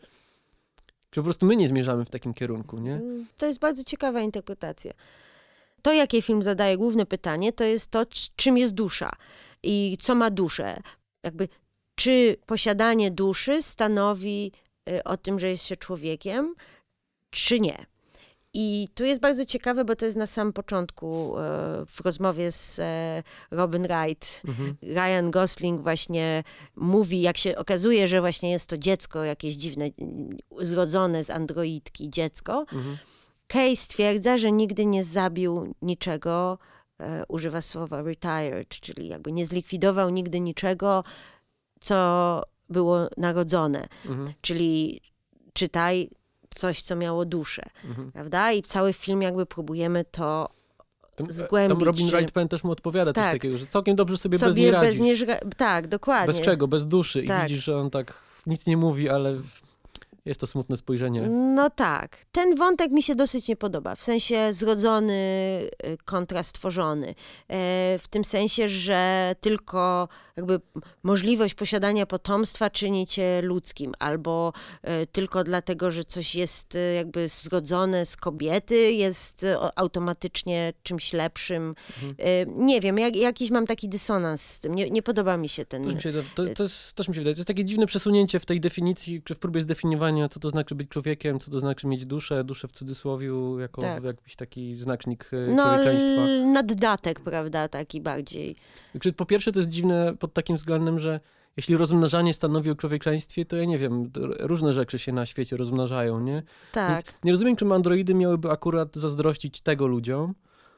czy po prostu my nie zmierzamy w takim kierunku, nie? Mm, To jest bardzo ciekawa interpretacja. To, jakie film zadaje główne pytanie, to jest to, czym jest dusza i co ma duszę. Jakby, czy posiadanie duszy stanowi y, o tym, że jest się człowiekiem, czy nie. I tu jest bardzo ciekawe, bo to jest na samym początku e, w rozmowie z e, Robin Wright. Mhm. Ryan Gosling właśnie mówi, jak się okazuje, że właśnie jest to dziecko jakieś dziwne, zrodzone z androidki dziecko. Mhm. Kay stwierdza, że nigdy nie zabił niczego, e, używa słowa retired, czyli jakby nie zlikwidował nigdy niczego, co było narodzone. Mhm. Czyli czytaj coś, co miało duszę, Mhm. prawda? I cały film jakby próbujemy to Tam, zgłębić, tam Robin Wright Penn też mu odpowiada coś Tak. takiego, że całkiem dobrze sobie, bez sobie niej bez, radzisz. nie żra- Tak, dokładnie. Bez czego? Bez duszy. I Tak. widzisz, że on tak nic nie mówi, ale jest to smutne spojrzenie. No tak. Ten wątek mi się dosyć nie podoba. W sensie zrodzony y, kontra stworzony. E, W tym sensie, że tylko jakby możliwość posiadania potomstwa czyni cię ludzkim, albo e, tylko dlatego, że coś jest e, jakby zrodzone z kobiety, jest automatycznie czymś lepszym. E, Nie wiem, jak, jakiś mam taki dysonans z tym. Nie, nie podoba mi się ten... Też mi, się, to, to jest, też mi się wydaje, to jest takie dziwne przesunięcie w tej definicji, czy w próbie zdefiniowania, co to znaczy być człowiekiem, co to znaczy mieć duszę, duszę w cudzysłowiu, jako Tak. jakiś taki znacznik e, No, człowieczeństwa. naddatek, prawda, taki bardziej. Znaczy, po pierwsze, to jest dziwne pod takim względem, że jeśli rozmnażanie stanowi o człowieczeństwie, to ja nie wiem, różne rzeczy się na świecie rozmnażają, nie? Tak. Więc nie rozumiem, czym androidy miałyby akurat zazdrościć tego ludziom.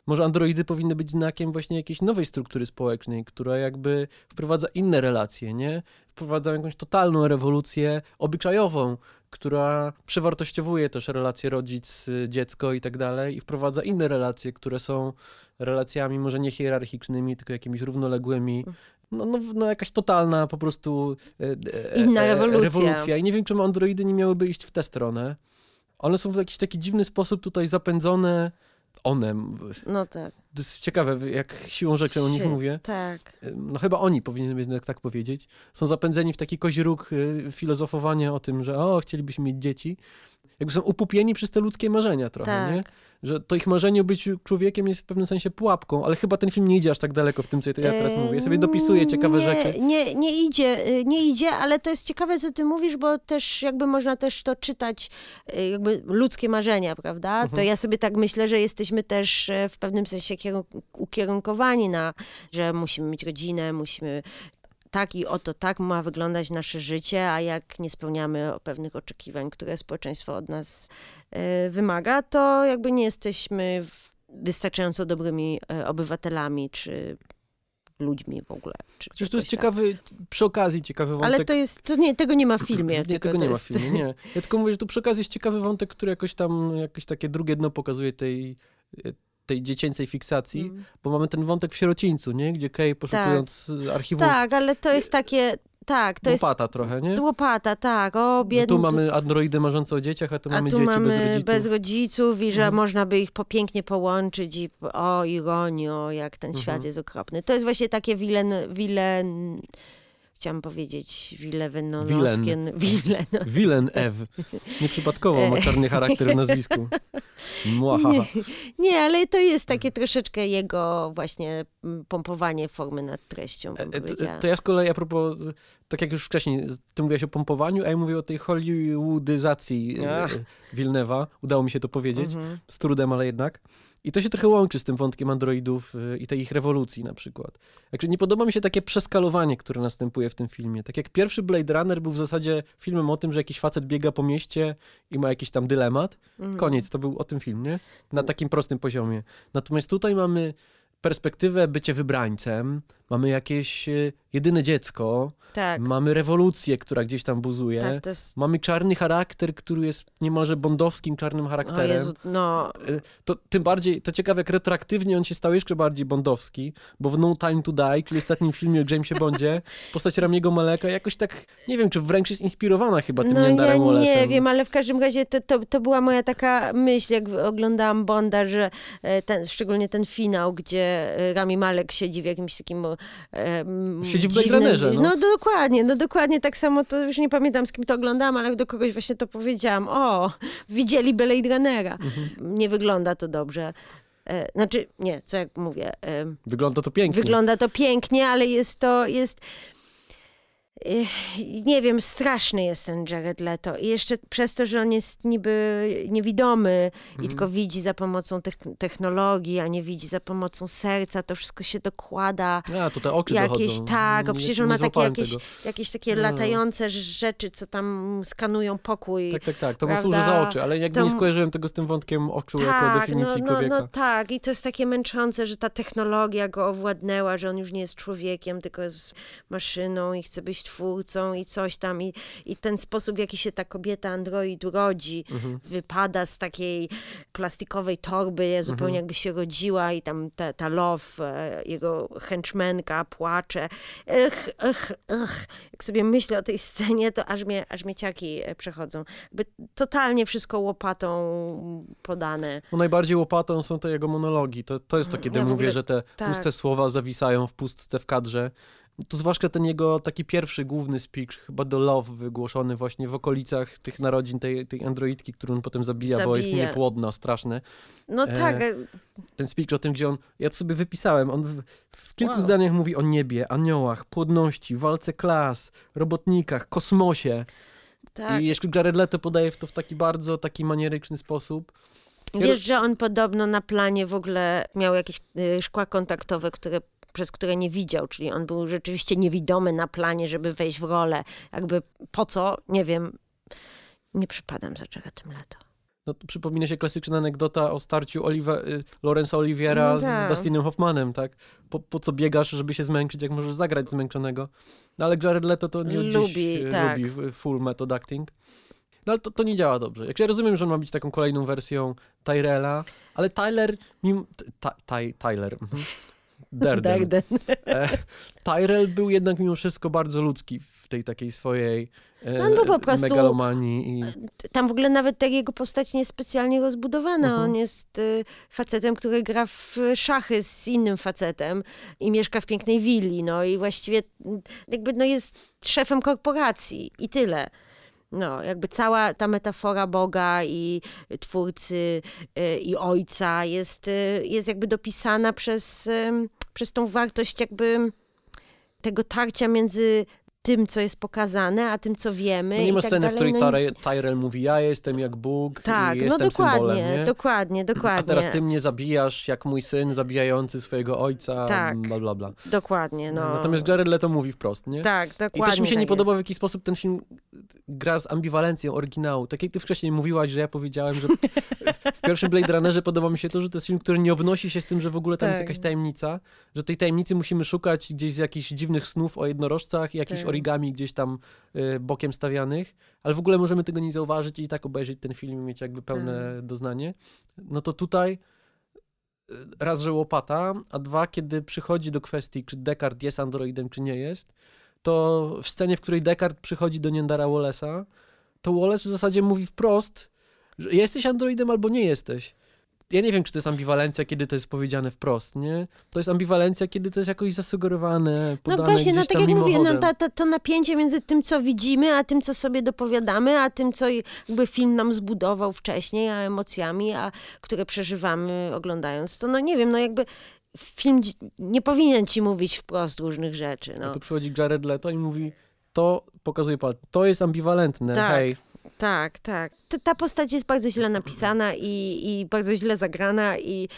Może androidy powinny być znakiem właśnie jakiejś nowej struktury społecznej, która jakby wprowadza inne relacje, nie? Wprowadza jakąś totalną rewolucję obyczajową, która przewartościowuje też relacje rodzic-dziecko i tak dalej i wprowadza inne relacje, które są relacjami może nie hierarchicznymi, tylko jakimiś równoległymi. No, no, no jakaś totalna po prostu e, e, Inna e, rewolucja. rewolucja. I nie wiem, czemu androidy nie miałyby iść w tę stronę. One są w jakiś taki dziwny sposób tutaj zapędzone. One. w- No tak. To jest ciekawe, jak siłą rzeczy o nich mówię. Tak. No chyba oni powinienem jednak tak powiedzieć. Są zapędzeni w taki kozi róg y, filozofowania o tym, że o, chcielibyśmy mieć dzieci. Jakby są upupieni przez te ludzkie marzenia trochę, Tak. nie? Że to ich marzenie o byciu człowiekiem jest w pewnym sensie pułapką, ale chyba ten film nie idzie aż tak daleko w tym, co ja teraz mówię. Ja sobie dopisuję ciekawe nie, rzeczy. Nie, nie idzie, y, nie idzie, ale to jest ciekawe, co ty mówisz, bo też jakby można też to czytać, y, jakby ludzkie marzenia, prawda? Mhm. To ja sobie tak myślę, że jesteśmy też e, w pewnym sensie kierun- ukierunkowani na, że musimy mieć rodzinę, musimy tak i oto tak ma wyglądać nasze życie, a jak nie spełniamy pewnych oczekiwań, które społeczeństwo od nas e, wymaga, to jakby nie jesteśmy wystarczająco dobrymi e, obywatelami, czy ludźmi w ogóle. Czy Chociaż to jest tak. ciekawy, przy okazji ciekawy wątek. Ale to jest, to nie, tego nie ma w filmie. Nie, tego nie ma jest, w filmie, nie. Ja tylko mówię, że tu przy okazji jest ciekawy wątek, który jakoś tam, jakieś takie drugie dno pokazuje tej, tej dziecięcej fiksacji, Mm. bo mamy ten wątek w sierocińcu, nie? Gdzie Kay poszukując archiwów Tak, ale to jest takie, tak, to jest łopata trochę, nie? łopata, tak, o biedny. tu mamy androidy marzące o dzieciach, a tu a mamy tu dzieci mamy bez rodziców. bez rodziców i że Mhm. można by ich pięknie połączyć i o ironio, jak ten Mhm. świat jest okropny. To jest właśnie takie wilen, wilen chciałam powiedzieć wilewenonowskie, wilen. Wilen Ew. Nieprzypadkowo ma czarny charakter w nazwisku. Nie, nie, ale to jest takie troszeczkę jego właśnie pompowanie formy nad treścią, bym E, To, to ja z kolei a propos, tak jak już wcześniej, ty mówiłaś o pompowaniu, a ja mówię o tej hollywoodyzacji e, Ach. Wilnewa. Udało mi się to powiedzieć. Mhm. z trudem, ale jednak. I to się trochę łączy z tym wątkiem androidów y, i tej ich rewolucji na przykład. Także nie podoba mi się takie przeskalowanie, które następuje w tym filmie. Tak jak pierwszy Blade Runner był w zasadzie filmem o tym, że jakiś facet biega po mieście i ma jakiś tam dylemat. Mhm. Koniec, to był o tym film, nie? Na takim prostym poziomie. Natomiast tutaj mamy perspektywę bycie wybrańcem, mamy jakieś e, jedyne dziecko, Tak, mamy rewolucję, która gdzieś tam buzuje, tak, jest... mamy czarny charakter, który jest niemalże bondowskim czarnym charakterem. Jezu, no, E, To tym bardziej, to ciekawe, jak retroaktywnie on się stał jeszcze bardziej bondowski, bo w No Time to Die, czyli ostatnim filmie o Jamesie Bondzie, postać Ramiego Maleka jakoś tak, nie wiem, czy wręcz jest inspirowana chyba tym no ja Niandarem Wallace'em. nie wiem, ale w każdym razie to, to, to była moja taka myśl, jak oglądałam Bonda, że e, ten, szczególnie ten finał, gdzie e, Rami Malek siedzi w jakimś takim e, m, Siedzi w Blade no. no dokładnie, no dokładnie tak samo, to już nie pamiętam z kim to oglądałam, ale do kogoś właśnie to powiedziałam. O, widzieli Blade Runnera. Mhm. Nie wygląda to dobrze. E, znaczy, nie, co jak mówię... Wygląda to pięknie. Wygląda to pięknie, ale jest to, jest... Nie wiem, straszny jest ten Jared Leto. I jeszcze przez to, że on jest niby niewidomy i tylko widzi za pomocą techn- technologii, a nie widzi za pomocą serca, to wszystko się dokłada. A, to te oczy Jakieś, dochodzą. tak, o Nie- przecież on ma takie jakieś, tego. jakieś takie No. latające rzeczy, co tam skanują pokój. Tak, tak, tak, to mu służy za oczy, ale jakby To nie skojarzyłem tego z tym wątkiem oczu jako definicji no, człowieka. No, no tak, i to jest takie męczące, że ta technologia go owładnęła, że on już nie jest człowiekiem, tylko jest maszyną i chce być twórcą i coś tam. I, i ten sposób, w jaki się ta kobieta android rodzi, Mhm. wypada z takiej plastikowej torby, zupełnie Mhm. jakby się rodziła i tam ta, ta love, e, jego henchmenka płacze. Ech, ech, ech. Jak sobie myślę o tej scenie, to aż mnie, aż mnie ciaki e, przechodzą. Jakby totalnie wszystko łopatą podane. No najbardziej łopatą są te jego monologi. To, to jest to, kiedy Ja mówię, ogóle- że te tak. puste słowa zawisają w pustce w kadrze. To zwłaszcza ten jego taki pierwszy główny speech, chyba do Love wygłoszony właśnie w okolicach tych narodzin tej, tej androidki, którą on potem zabija, bo jest Zabija. niepłodna, straszne. No E, tak, e, Ten speech o tym, gdzie on, ja to sobie wypisałem, on w, w kilku Wow. zdaniach mówi o niebie, aniołach, płodności, walce klas, robotnikach, kosmosie. tak. I jeszcze Jared Leto podaje to w taki bardzo taki manieryczny sposób. Wiesz, że on podobno na planie w ogóle miał jakieś y, szkła kontaktowe, które, przez które nie widział, czyli on był rzeczywiście niewidomy na planie, żeby wejść w rolę. Jakby po co, nie wiem. Nie przypadam za Jaredem Leto. No przypomina się klasyczna anegdota o starciu Olive, y, Lorenza Oliviera No z tak. Dustinem Hoffmanem, tak? Po, po co biegasz, żeby się zmęczyć, jak możesz zagrać zmęczonego? No ale Jared Leto to nie Lubi, y, tak. lubi y, full method acting. No ale to, to nie działa dobrze. Jak ja rozumiem, że on ma być taką kolejną wersją Tyrella, ale Tyler, mimo... Ty, ty, Tyler, mhm. Derden. Derden. E, Tyrell był jednak mimo wszystko bardzo ludzki w tej takiej swojej e, No on był po prostu- megalomanii i... Tam w ogóle nawet ta jego postać nie jest specjalnie rozbudowana. Mhm. On jest y, facetem, który gra w szachy z innym facetem i mieszka w pięknej willi. No i właściwie jakby no jest szefem korporacji i tyle. No, jakby cała ta metafora Boga i twórcy y, i ojca jest, y, jest jakby dopisana przez, przez tą wartość jakby tego tarcia między tym, co jest pokazane, a tym, co wiemy. No nie ma tak sceny, w dalej. której No, Tyre- Tyrell mówi, ja jestem jak Bóg tak, i no jestem dokładnie, symbolem, nie? dokładnie, dokładnie. A teraz ty mnie zabijasz jak mój syn zabijający swojego ojca, Tak. bla, bla, bla. Dokładnie, no. Natomiast Jared Leto mówi wprost, nie? Tak, dokładnie. I też mi się nie tak podoba, jest. w jaki sposób ten film gra z ambiwalencją oryginału. Tak jak ty wcześniej mówiłaś, że ja powiedziałem, że w- w pierwszym Blade Runnerze podoba mi się to, że to jest film, który nie obnosi się z tym, że w ogóle tam jest Tak. jakaś tajemnica, że tej tajemnicy musimy szukać gdzieś z jakichś dziwnych snów o jednorożcach i jakichś Tak. Origami gdzieś tam y, bokiem stawianych, ale w ogóle możemy tego nie zauważyć i tak obejrzeć ten film i mieć jakby pełne Tak. doznanie. No to tutaj y, raz, że łopata, a dwa, kiedy przychodzi do kwestii, czy Descartes jest androidem, czy nie jest, to w scenie, w której Descartes przychodzi do Niendara Wallace'a, to Wallace w zasadzie mówi wprost, że jesteś androidem albo nie jesteś. Ja nie wiem, czy to jest ambiwalencja, kiedy to jest powiedziane wprost, nie? To jest ambiwalencja, kiedy to jest jakoś zasugerowane, No podane właśnie, no tak jak mówię, no ta, ta, to napięcie między tym, co widzimy, a tym, co sobie dopowiadamy, a tym, co jakby film nam zbudował wcześniej, a emocjami, a które przeżywamy oglądając to, no nie wiem, no jakby film nie powinien ci mówić wprost różnych rzeczy, A no. tu przychodzi Jared Leto i mówi, to pokazuje to jest ambiwalentne, Tak. hej. Tak, tak. Ta, ta postać jest bardzo źle napisana i, i bardzo źle zagrana i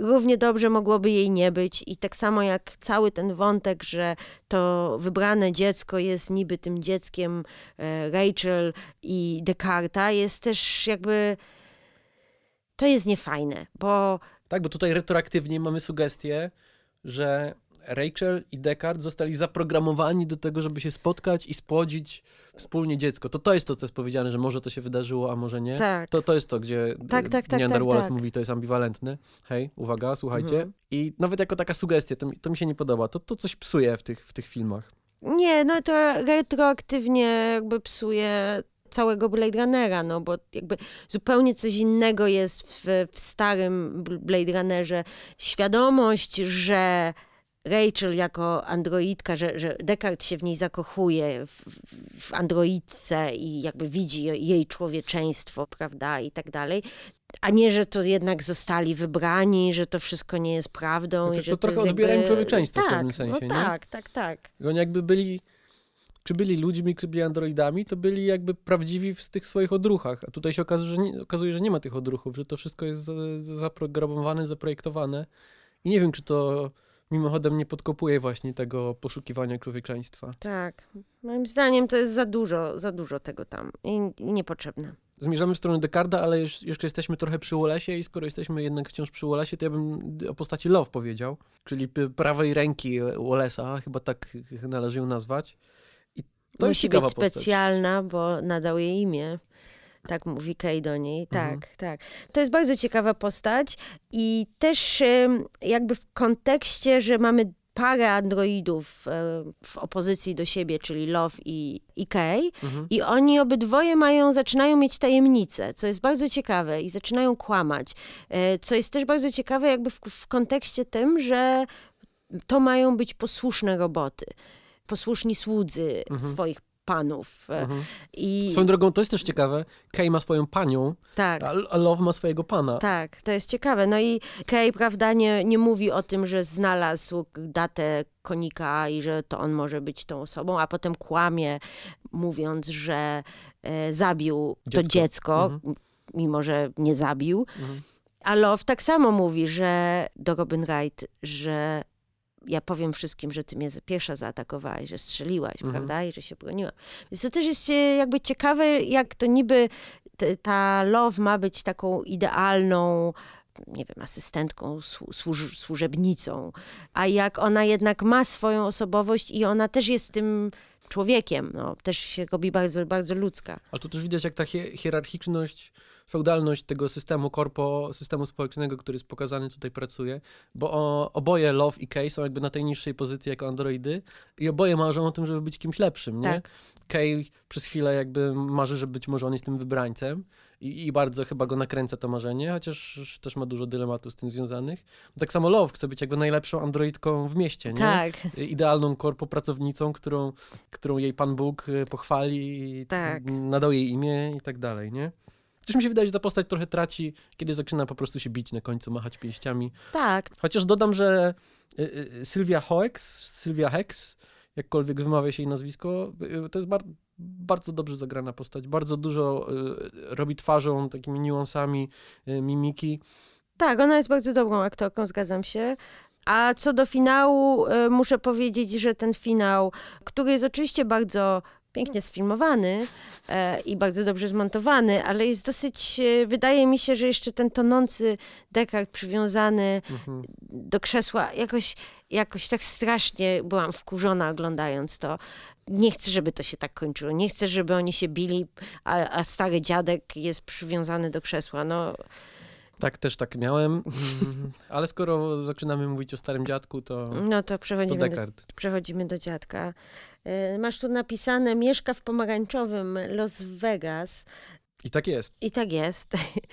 równie dobrze mogłoby jej nie być. I tak samo jak cały ten wątek, że to wybrane dziecko jest niby tym dzieckiem e, Rachel i Descarta, jest też jakby... To jest niefajne, bo Tak, bo tutaj retroaktywnie mamy sugestię, że Rachel i Descartes zostali zaprogramowani do tego, żeby się spotkać i spłodzić wspólnie dziecko. To to jest to, co jest powiedziane, że może to się wydarzyło, a może nie. Tak. To, to jest to, gdzie Tak, tak, tak, Neander tak, Wallace tak. mówi, to jest ambiwalentne. Hej, uwaga, słuchajcie. Mhm. I nawet jako taka sugestia, to, mi- to mi się nie podoba. To, to coś psuje w tych, w tych filmach. Nie, no to retroaktywnie jakby psuje całego Blade Runnera, no bo jakby zupełnie coś innego jest w, w starym Bl- Blade Runnerze. Świadomość, że Rachel jako androidka, że, że Descartes się w niej zakochuje, w, w androidce i jakby widzi jej człowieczeństwo, prawda, i tak dalej. A nie, że to jednak zostali wybrani, że to wszystko nie jest prawdą. I że to to trochę jest odbiera im jakby... człowieczeństwo w tak, pewnym sensie, No nie? tak, tak, tak. Oni jakby byli, czy byli ludźmi, czy byli androidami, to byli jakby prawdziwi w tych swoich odruchach. A tutaj się okazuje, że nie, okazuje, że nie ma tych odruchów, że to wszystko jest za- za- zaprogramowane, zaprojektowane. I nie wiem, czy to mimochodem nie podkopuje właśnie tego poszukiwania człowieczeństwa. Tak. Moim zdaniem to jest za dużo, za dużo tego tam i, i niepotrzebne. Zmierzamy w stronę Descarda, ale już, jeszcze jesteśmy trochę przy Wallace'ie i skoro jesteśmy jednak wciąż przy Wallace'ie, to ja bym o postaci Love powiedział, czyli prawej ręki Wallace'a, chyba tak należy ją nazwać. I to jest Musi być postać. specjalna, bo nadał jej imię. Tak mówi Kay do niej. Tak, Mhm. tak. To jest bardzo ciekawa postać i też jakby w kontekście, że mamy parę androidów e, w opozycji do siebie, czyli Love i, i Kay. Mhm. I oni obydwoje mają, zaczynają mieć tajemnice, co jest bardzo ciekawe i zaczynają kłamać. E, Co jest też bardzo ciekawe jakby w, w kontekście tym, że to mają być posłuszne roboty, posłuszni słudzy Mhm. swoich panów. E, Mhm. I Swoją drogą, to jest też ciekawe, Kay ma swoją panią, tak. a Love ma swojego pana. Tak, to jest ciekawe. No i Kay, prawda, nie, nie mówi o tym, że znalazł datę konika i że to on może być tą osobą, a potem kłamie, mówiąc, że e, zabił to Dziecko. dziecko, Mhm. mimo że nie zabił. Mhm. A Love tak samo mówi, że do Robin Wright, że ja powiem wszystkim, że ty mnie za- pierwsza zaatakowałaś, że strzeliłaś, Mhm. prawda, i że się broniłam. Więc to też jest jakby ciekawe, jak to niby t- ta Love ma być taką idealną nie wiem, asystentką, słu- służ, służebnicą, a jak ona jednak ma swoją osobowość i ona też jest tym człowiekiem, no, też się robi bardzo, bardzo ludzka. Ale tu też widać, jak ta hie- hierarchiczność, feudalność tego systemu korpo, systemu społecznego, który jest pokazany tutaj pracuje, bo o, oboje Love i Kay są jakby na tej niższej pozycji jako androidy i oboje marzą o tym, żeby być kimś lepszym, nie? Tak. Kay przez chwilę jakby marzy, że być może on jest tym wybrańcem i, i bardzo chyba go nakręca to marzenie, chociaż też ma dużo dylematów z tym związanych. Tak samo Love chce być jakby najlepszą androidką w mieście, nie? Tak, idealną korpopracownicą, którą, którą jej Pan Bóg y, pochwali, Tak. nadał jej imię i tak dalej, nie? Też mi się wydaje, że ta postać trochę traci, kiedy zaczyna po prostu się bić na końcu, machać pięściami. tak, Chociaż dodam, że y, y, Sylwia Hoeks, Sylwia Hex, jakkolwiek wymawia się jej nazwisko, y, to jest bar bardzo dobrze zagrana postać. Bardzo dużo y, robi twarzą, takimi niuansami, y, mimiki. Tak, ona jest bardzo dobrą aktorką, zgadzam się. A co do finału, muszę powiedzieć, że ten finał, który jest oczywiście bardzo pięknie sfilmowany e, i bardzo dobrze zmontowany, ale jest dosyć, e, wydaje mi się, że jeszcze ten tonący Descartes przywiązany Mhm. do krzesła, jakoś, jakoś tak strasznie byłam wkurzona oglądając to. Nie chcę, żeby to się tak kończyło. Nie chcę, żeby oni się bili, a, a stary dziadek jest przywiązany do krzesła. No, Tak, też tak miałem. Mm, Ale skoro zaczynamy mówić o starym dziadku, to, no to to przechodzimy do Descartes. Przechodzimy do dziadka. E, Masz tu napisane, mieszka w pomarańczowym Las Vegas. I tak jest. I tak jest.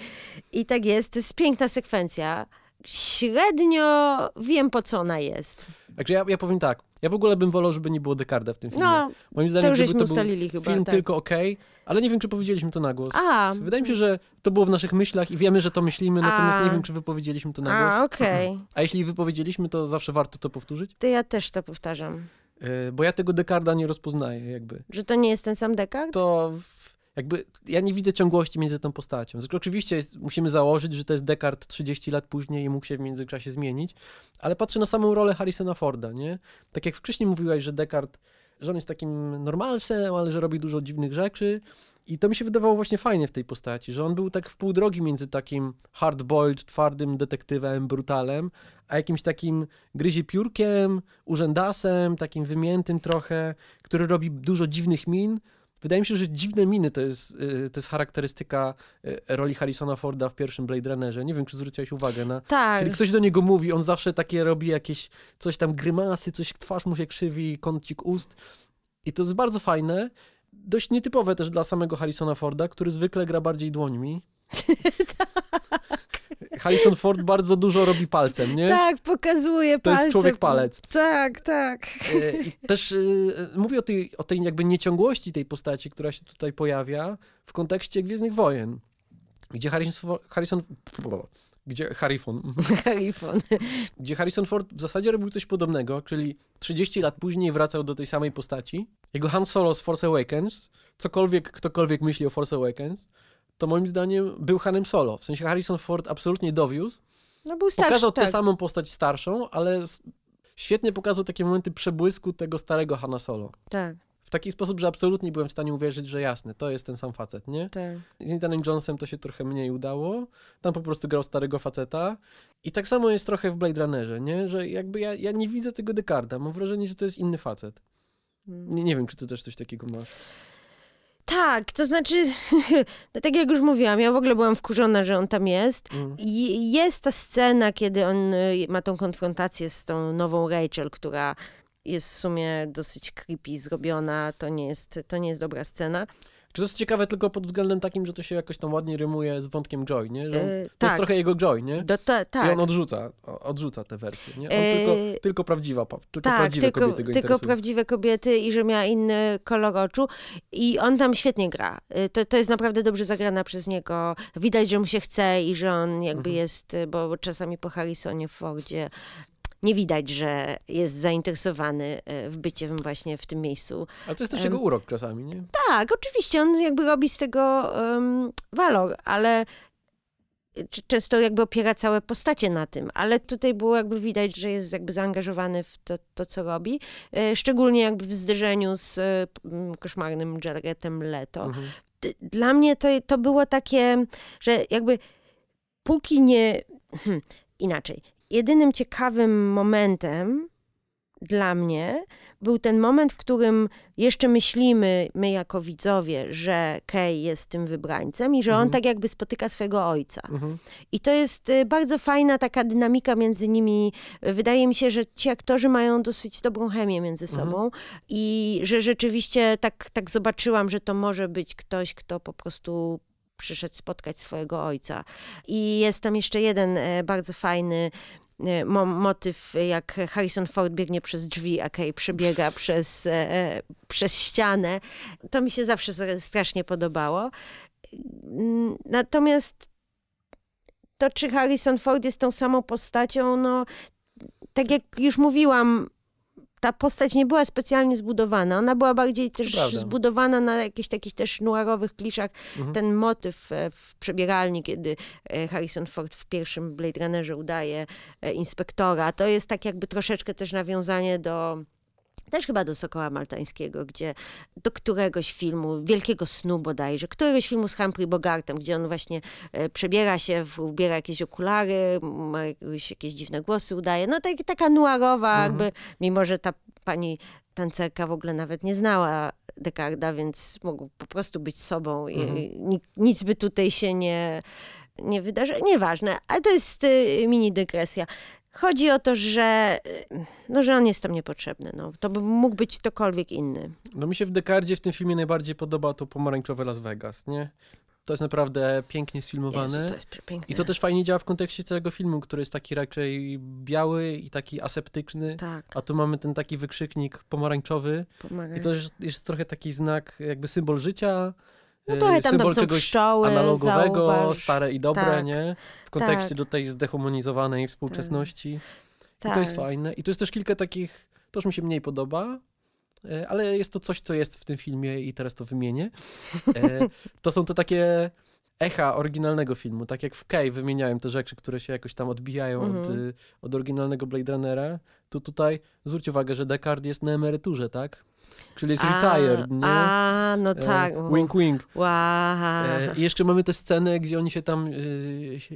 I tak jest. To jest piękna sekwencja. Średnio wiem, po co ona jest. Także ja, ja powiem tak. Ja w ogóle bym wolał, żeby nie było Dekarda w tym filmie. No, Moim to zdaniem, już żeby żeśmy to ustalili chyba. film tak. tylko okej, ale nie wiem, czy powiedzieliśmy to na głos. A, Wydaje mi się, że to było w naszych myślach i wiemy, że to myślimy, natomiast A. nie wiem, czy wypowiedzieliśmy to na głos. a okej. A jeśli wypowiedzieliśmy, to zawsze warto to powtórzyć, To ja też to powtarzam. Yy, bo ja tego Dekarda nie rozpoznaję jakby. Że to nie jest ten sam Descartes? To w, jakby, ja nie widzę ciągłości między tą postacią. Znaczy, oczywiście jest, musimy założyć, że to jest Descartes 30 lat później i mógł się w międzyczasie zmienić, ale patrzę na samą rolę Harrisona Forda, nie? Tak jak wcześniej mówiłaś, że Descartes że on jest takim normalsem, ale że robi dużo dziwnych rzeczy. I to mi się wydawało właśnie fajnie w tej postaci, że on był tak w pół drogi między takim hard-boiled, twardym detektywem, brutalem, a jakimś takim gryzie piórkiem, urzędasem, takim wymiętym trochę, który robi dużo dziwnych min. Wydaje mi się, że dziwne miny to jest, y, to jest charakterystyka y, roli Harrisona Forda w pierwszym Blade Runnerze. Nie wiem, czy zwróciłeś uwagę na... Tak. Kiedy ktoś do niego mówi, on zawsze takie robi jakieś coś tam grymasy, coś twarz mu się krzywi, kącik ust. I to jest bardzo fajne dość nietypowe też dla samego Harrisona Forda, który zwykle gra bardziej dłońmi. Harrison Ford bardzo dużo robi palcem, nie? Tak, pokazuje palcem. To jest człowiek palec. Tak, tak. E, I też y, mówię o tej, o tej jakby nieciągłości tej postaci, która się tutaj pojawia w kontekście Gwiezdnych Wojen, gdzie Harrison, Harrison gdzie Harrison. Harrison. Gdzie Harrison Ford w zasadzie robił coś podobnego, czyli 30 lat później wracał do tej samej postaci. Jego Han Solo z Force Awakens, cokolwiek ktokolwiek myśli o Force Awakens, to moim zdaniem był Hanem Solo. W sensie Harrison Ford absolutnie dowiózł. No był starszy, Pokazał tak. tę samą postać starszą, ale świetnie pokazał takie momenty przebłysku tego starego Hana Solo. Tak taki sposób, że absolutnie byłem w stanie uwierzyć, że jasne, to jest ten sam facet, nie? Tak. Z Nathanem Jonesem to się trochę mniej udało. Tam po prostu grał starego faceta. I tak samo jest trochę w Blade Runnerze, nie? Że jakby ja, ja nie widzę tego Dekarda. Mam wrażenie, że to jest inny facet. Hmm. Nie, nie wiem, czy ty też coś takiego masz. Tak, to znaczy, tak jak już mówiłam, ja w ogóle byłam wkurzona, że on tam jest. Mm. I jest ta scena, kiedy on y, ma tą konfrontację z tą nową Rachel, która jest w sumie dosyć creepy zrobiona, to nie jest, to nie jest dobra scena. Czy to jest ciekawe tylko pod względem takim, że to się jakoś tam ładnie rymuje z wątkiem Joy, nie? Że on, yy, to tak. jest trochę jego Joy, nie? Do, to, tak. I on odrzuca, odrzuca te wersje, nie? On yy, tylko, tylko prawdziwa, tylko tak, prawdziwe tylko, kobiety go Tylko prawdziwe kobiety i że miała inny kolor oczu i on tam świetnie gra. Y, to, to jest naprawdę dobrze zagrana przez niego. Widać, że mu się chce i że on jakby mhm. jest, bo czasami po Harrisonie Fordzie nie widać, że jest zainteresowany e, w bycie właśnie w tym miejscu. Ale to jest też jego urok czasami, nie? Tak, oczywiście, on jakby robi z tego um, walor, ale często jakby opiera całe postacie na tym, ale tutaj było jakby widać, że jest jakby zaangażowany w to, to co robi, e, szczególnie jakby w zderzeniu z e, koszmarnym Jaredem Leto. Mhm. Dla mnie to, to było takie, że jakby póki nie... Hmm, inaczej jedynym ciekawym momentem dla mnie był ten moment, w którym jeszcze myślimy, my jako widzowie, że Kay jest tym wybrańcem i że mhm. on tak jakby spotyka swojego ojca. Mhm. I to jest y, bardzo fajna taka dynamika między nimi. Wydaje mi się, że ci aktorzy mają dosyć dobrą chemię między mhm. sobą i że rzeczywiście tak, tak zobaczyłam, że to może być ktoś, kto po prostu przyszedł spotkać swojego ojca. I jest tam jeszcze jeden e, bardzo fajny E, motyw, jak Harrison Ford biegnie przez drzwi, a Kay przebiega przez, e, przez ścianę. To mi się zawsze strasznie podobało. Natomiast to, czy Harrison Ford jest tą samą postacią, no tak jak już mówiłam, ta postać nie była specjalnie zbudowana. Ona była bardziej też zbudowana na jakichś takich też noirowych kliszach. Mhm. Ten motyw e, w przebieralni, kiedy e, Harrison Ford w pierwszym Blade Runnerze udaje e, inspektora, to jest tak jakby troszeczkę też nawiązanie do też chyba do Sokoła Maltańskiego, gdzie do któregoś filmu, Wielkiego Snu bodajże, któregoś filmu z Humphrey Bogartem, gdzie on właśnie e, przebiera się, ubiera jakieś okulary, ma jakieś, jakieś dziwne głosy udaje. No tak, taka noirowa mhm. jakby, mimo że ta pani tancerka w ogóle nawet nie znała Dekarda, więc mógł po prostu być sobą mhm. i nic by tutaj się nie, nie wydarzyło. Nieważne, ale to jest y, mini dygresja. Chodzi o to, że, no, że on jest tam niepotrzebny. No. To by mógł być ktokolwiek inny. No mi się w Dekardzie w tym filmie najbardziej podoba to pomarańczowe Las Vegas, nie? To jest naprawdę pięknie sfilmowane. Jezu, to jest. I to też fajnie działa w kontekście całego filmu, który jest taki raczej biały i taki aseptyczny. Tak. A tu mamy ten taki wykrzyknik pomarańczowy. I to jest, jest trochę taki znak, jakby symbol życia, no trochę tam, tam są pszczoły, analogowego, zauważ. stare i dobre, tak, nie? W kontekście tak. do tej zdehumanizowanej współczesności. Tak. I to jest tak. fajne. I tu jest też kilka takich, to już mi się mniej podoba, e, ale jest to coś, co jest w tym filmie i teraz to wymienię. E, to są to takie echa oryginalnego filmu. Tak jak w Kay wymieniałem te rzeczy, które się jakoś tam odbijają od, mhm. y, od oryginalnego Blade Runnera, to tutaj zwróć uwagę, że Descartes jest na emeryturze, tak? Czyli jest A, retired, nie? A, no tak. E, wink, wink. Wow. E, I jeszcze mamy tę scenę, gdzie oni się tam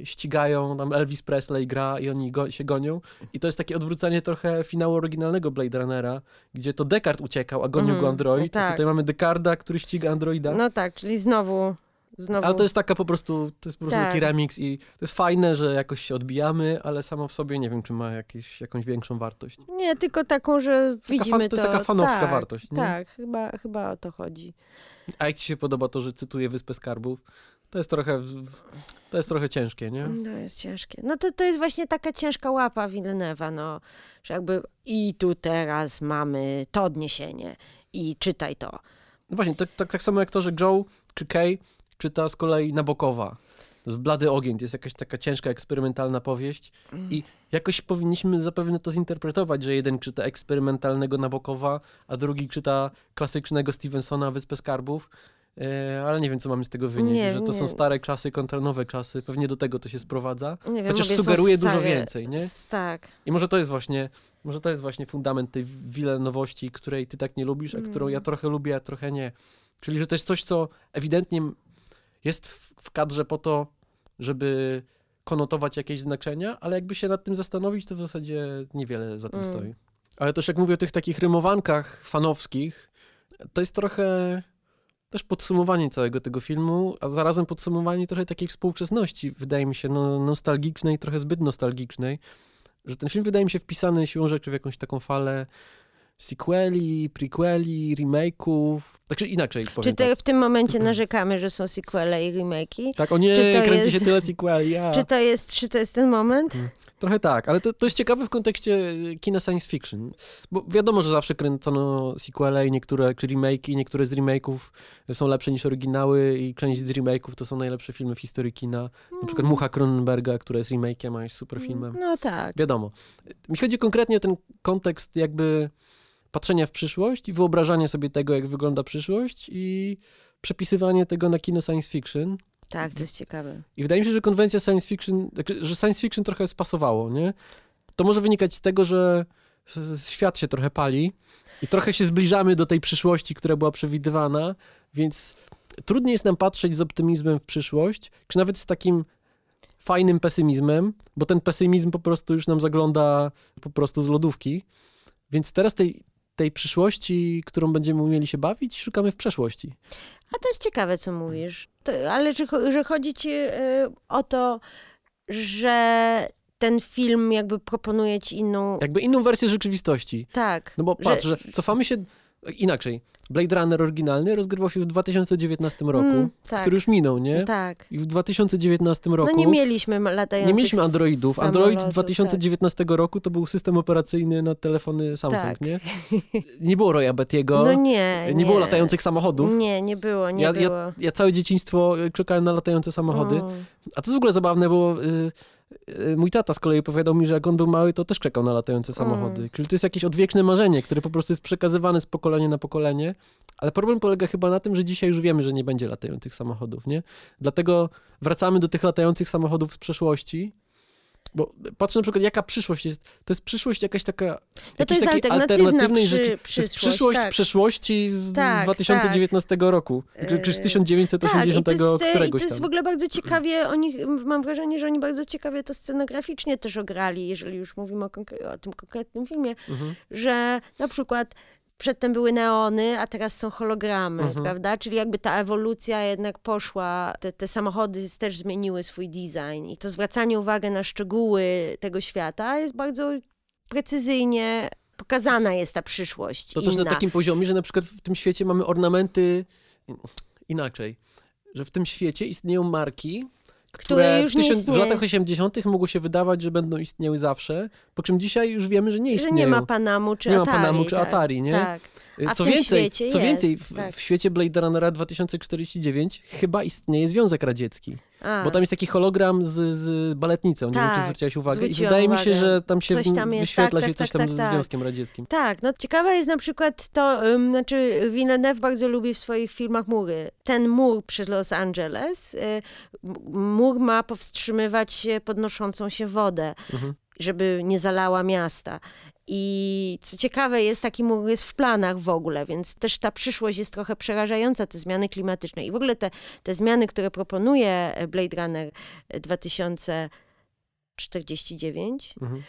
e, ścigają, tam Elvis Presley gra i oni go, się gonią. I to jest takie odwrócenie trochę finału oryginalnego Blade Runnera, gdzie to Descartes uciekał, a gonił Mhm, go android. tak. A tutaj mamy Decarda, który ściga androida. No tak, czyli znowu, znowu. Ale to jest taka po prostu, to jest po prostu Tak. taki remix i to jest fajne, że jakoś się odbijamy, ale samo w sobie nie wiem, czy ma jakieś, jakąś większą wartość. Nie, tylko taką, że widzimy fan- to to. jest taka fanowska tak, wartość, nie? Tak, chyba, chyba o to chodzi. A jak ci się podoba to, że cytuję Wyspę Skarbów? To jest trochę, to jest trochę ciężkie, nie? To jest ciężkie. No to, to jest właśnie taka ciężka łapa Villeneuve'a, no, że jakby i tu teraz mamy to odniesienie i czytaj to. No właśnie, tak, tak, tak samo jak to, że Joe czy Kay czyta z kolei Nabokowa. To jest Blady Ogień, to jest jakaś taka ciężka, eksperymentalna powieść i jakoś powinniśmy zapewne to zinterpretować, że jeden czyta eksperymentalnego Nabokowa, a drugi czyta klasycznego Stevensona Wyspę Skarbów, e, ale nie wiem, co mamy z tego wynieść, Nie, że to nie. są stare czasy kontra nowe czasy, pewnie do tego to się sprowadza. Nie wiem, Chociaż sugeruje dużo więcej, nie? Tak. I może to jest właśnie, może to jest właśnie fundament tej wile nowości, której ty tak nie lubisz, a którą ja trochę lubię, a trochę nie. Czyli, że to jest coś, co ewidentnie jest w, w kadrze po to, żeby konotować jakieś znaczenia, ale jakby się nad tym zastanowić, to w zasadzie niewiele za tym Mm. stoi. Ale też jak mówię o tych takich rymowankach fanowskich, to jest trochę też podsumowanie całego tego filmu, a zarazem podsumowanie trochę takiej współczesności, wydaje mi się, no, nostalgicznej, trochę zbyt nostalgicznej, że ten film wydaje mi się wpisany siłą rzeczy w jakąś taką falę sequeli, prequeli, remake'ów, także inaczej Czy powiem te, tak. w tym momencie narzekamy, że są sequele i remake'i? Tak, o nie, czy to kręci jest- się tyle sequeli. Czy to jest, czy to jest ten moment? Trochę tak, ale to, to jest ciekawe w kontekście kina science fiction, bo wiadomo, że zawsze kręcono sequele i niektóre, czy remake'i, niektóre z remake'ów są lepsze niż oryginały i część z remake'ów to są najlepsze filmy w historii kina. Na przykład Mucha Cronenberga, która jest remake'iem, a jest super filmem. No tak. Wiadomo. Mi chodzi konkretnie o ten kontekst jakby patrzenia w przyszłość i wyobrażania sobie tego, jak wygląda przyszłość i przepisywanie tego na kino science fiction. Tak, to jest ciekawe. I wydaje mi się, że konwencja science fiction, znaczy, że science fiction trochę spasowało, nie? To może wynikać z tego, że świat się trochę pali i trochę się zbliżamy do tej przyszłości, która była przewidywana, więc trudniej jest nam patrzeć z optymizmem w przyszłość, czy nawet z takim fajnym pesymizmem, bo ten pesymizm po prostu już nam zagląda po prostu z lodówki. Więc teraz tej, tej przyszłości, którą będziemy umieli się bawić, szukamy w przeszłości. A to jest ciekawe, co mówisz. To, ale że, cho- że chodzi ci y, o to, że ten film jakby proponuje ci inną... Jakby inną wersję rzeczywistości. Tak. No bo patrz, że cofamy się inaczej. Blade Runner oryginalny rozgrywał się w 2019 roku, Mm, tak. który już minął, nie? Tak. I w 2019 roku No nie mieliśmy latających nie mieliśmy Androidów. Android samolotów, 2019 roku to był system operacyjny na telefony Samsung, Tak. nie? Nie było Roya Bettiego, Tak. No nie, nie, nie. było latających samochodów. Nie, nie było, nie ja, było. ja, ja całe dzieciństwo y, czekałem na latające samochody. O. A to jest w ogóle zabawne, bo y, mój tata z kolei opowiadał mi, że jak on był mały, to też czekał na latające samochody. Mm. Czyli to jest jakieś odwieczne marzenie, które po prostu jest przekazywane z pokolenia na pokolenie. Ale problem polega chyba na tym, że dzisiaj już wiemy, że nie będzie latających samochodów, nie? Dlatego wracamy do tych latających samochodów z przeszłości. Bo patrzę na przykład, jaka przyszłość jest. To jest przyszłość jakaś taka. No to jest takiej alternatywna alternatywnej przy- rzeczy. Przyszłość, przyszłość tak. przeszłości z Tak, 2019 roku. Czy, z Yy, 1980 tak, i to jest, i któregoś to jest w ogóle bardzo ciekawie, oni, mam wrażenie, że oni bardzo ciekawie to scenograficznie też ograli, jeżeli już mówimy o, o tym konkretnym filmie, Mhm. że na przykład przedtem były neony, a teraz są hologramy, Mhm. prawda? Czyli jakby ta ewolucja jednak poszła, te, te samochody też zmieniły swój design i to zwracanie uwagi na szczegóły tego świata jest bardzo precyzyjnie pokazana jest ta przyszłość To inna. też na takim poziomie, że na przykład w tym świecie mamy ornamenty inaczej. Że w tym świecie istnieją marki, które, Które już w, tysiąc, w latach 80. mogło się wydawać, że będą istniały zawsze, po czym dzisiaj już wiemy, że nie że istnieją. nie ma Panamu czy Nie ma Atari. Panamu czy tak, Atari, nie? Tak. A w co więcej, co jest, więcej w, tak. w świecie Blade Runnera 2049 chyba istnieje Związek Radziecki. A, Bo tam jest taki hologram z, z baletnicą, nie wiem, czy Tak, zwróciłaś uwagę. I wydaje mi się, uwagę. że tam się tam jest, wyświetla tak, się tak, coś tak, tam tak, ze tak. Związkiem Radzieckim. Tak, no ciekawe jest na przykład to, ym, znaczy Villeneuve bardzo lubi w swoich filmach mury. Ten mur przez Los Angeles, y, mur ma powstrzymywać się podnoszącą się wodę. Mhm. Żeby nie zalała miasta. I co ciekawe, jest taki mur jest w planach w ogóle, więc też ta przyszłość jest trochę przerażająca, te zmiany klimatyczne. I w ogóle te, te zmiany, które proponuje Blade Runner 2049, mhm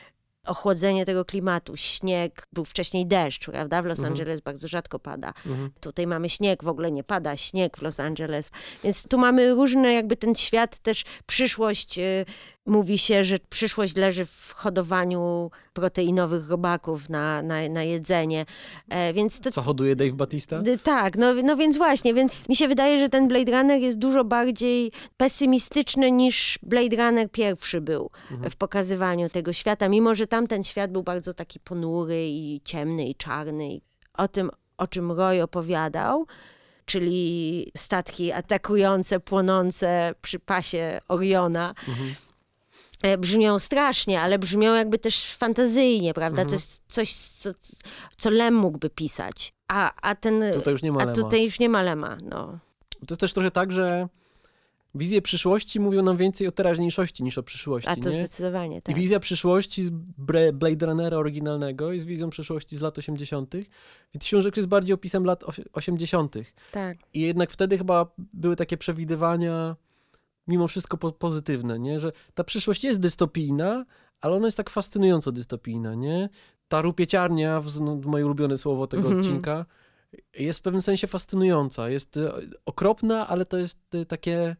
ochłodzenie tego klimatu, śnieg, był wcześniej deszcz, prawda? W Los mhm. Angeles bardzo rzadko pada. Mhm. Tutaj mamy śnieg, w ogóle nie pada śnieg w Los Angeles. Więc tu mamy różne, jakby ten świat też, przyszłość y, Mówi się, że przyszłość leży w hodowaniu proteinowych robaków na, na, na jedzenie. E, więc to, Co hoduje Dave Batista? tak, no, no więc właśnie, więc mi się wydaje, że ten Blade Runner jest dużo bardziej pesymistyczny niż Blade Runner pierwszy był mhm. w pokazywaniu tego świata, mimo że tamten świat był bardzo taki ponury i ciemny i czarny. O tym, o czym Roy opowiadał, czyli statki atakujące, płonące przy pasie Oriona. Mhm brzmią strasznie, ale brzmią jakby też fantazyjnie, prawda? Mhm. To jest coś, co, co Lem mógłby pisać. A, a ten... Tutaj już nie ma Lema. A tutaj już nie ma Lema, no. To jest też trochę tak, że wizje przyszłości mówią nam więcej o teraźniejszości niż o przyszłości. A to nie? zdecydowanie, tak. I wizja przyszłości z Blade Runnera oryginalnego jest wizją przyszłości z lat 80., więc rzeczy jest bardziej opisem lat 80. Tak. I jednak wtedy chyba były takie przewidywania mimo wszystko po pozytywne, nie? Że ta przyszłość jest dystopijna, ale ona jest tak fascynująco dystopijna, nie? Ta rupieciarnia, no, moje ulubione słowo tego mm -hmm. odcinka, jest w pewnym sensie fascynująca. Jest e, okropna, ale to jest e, takie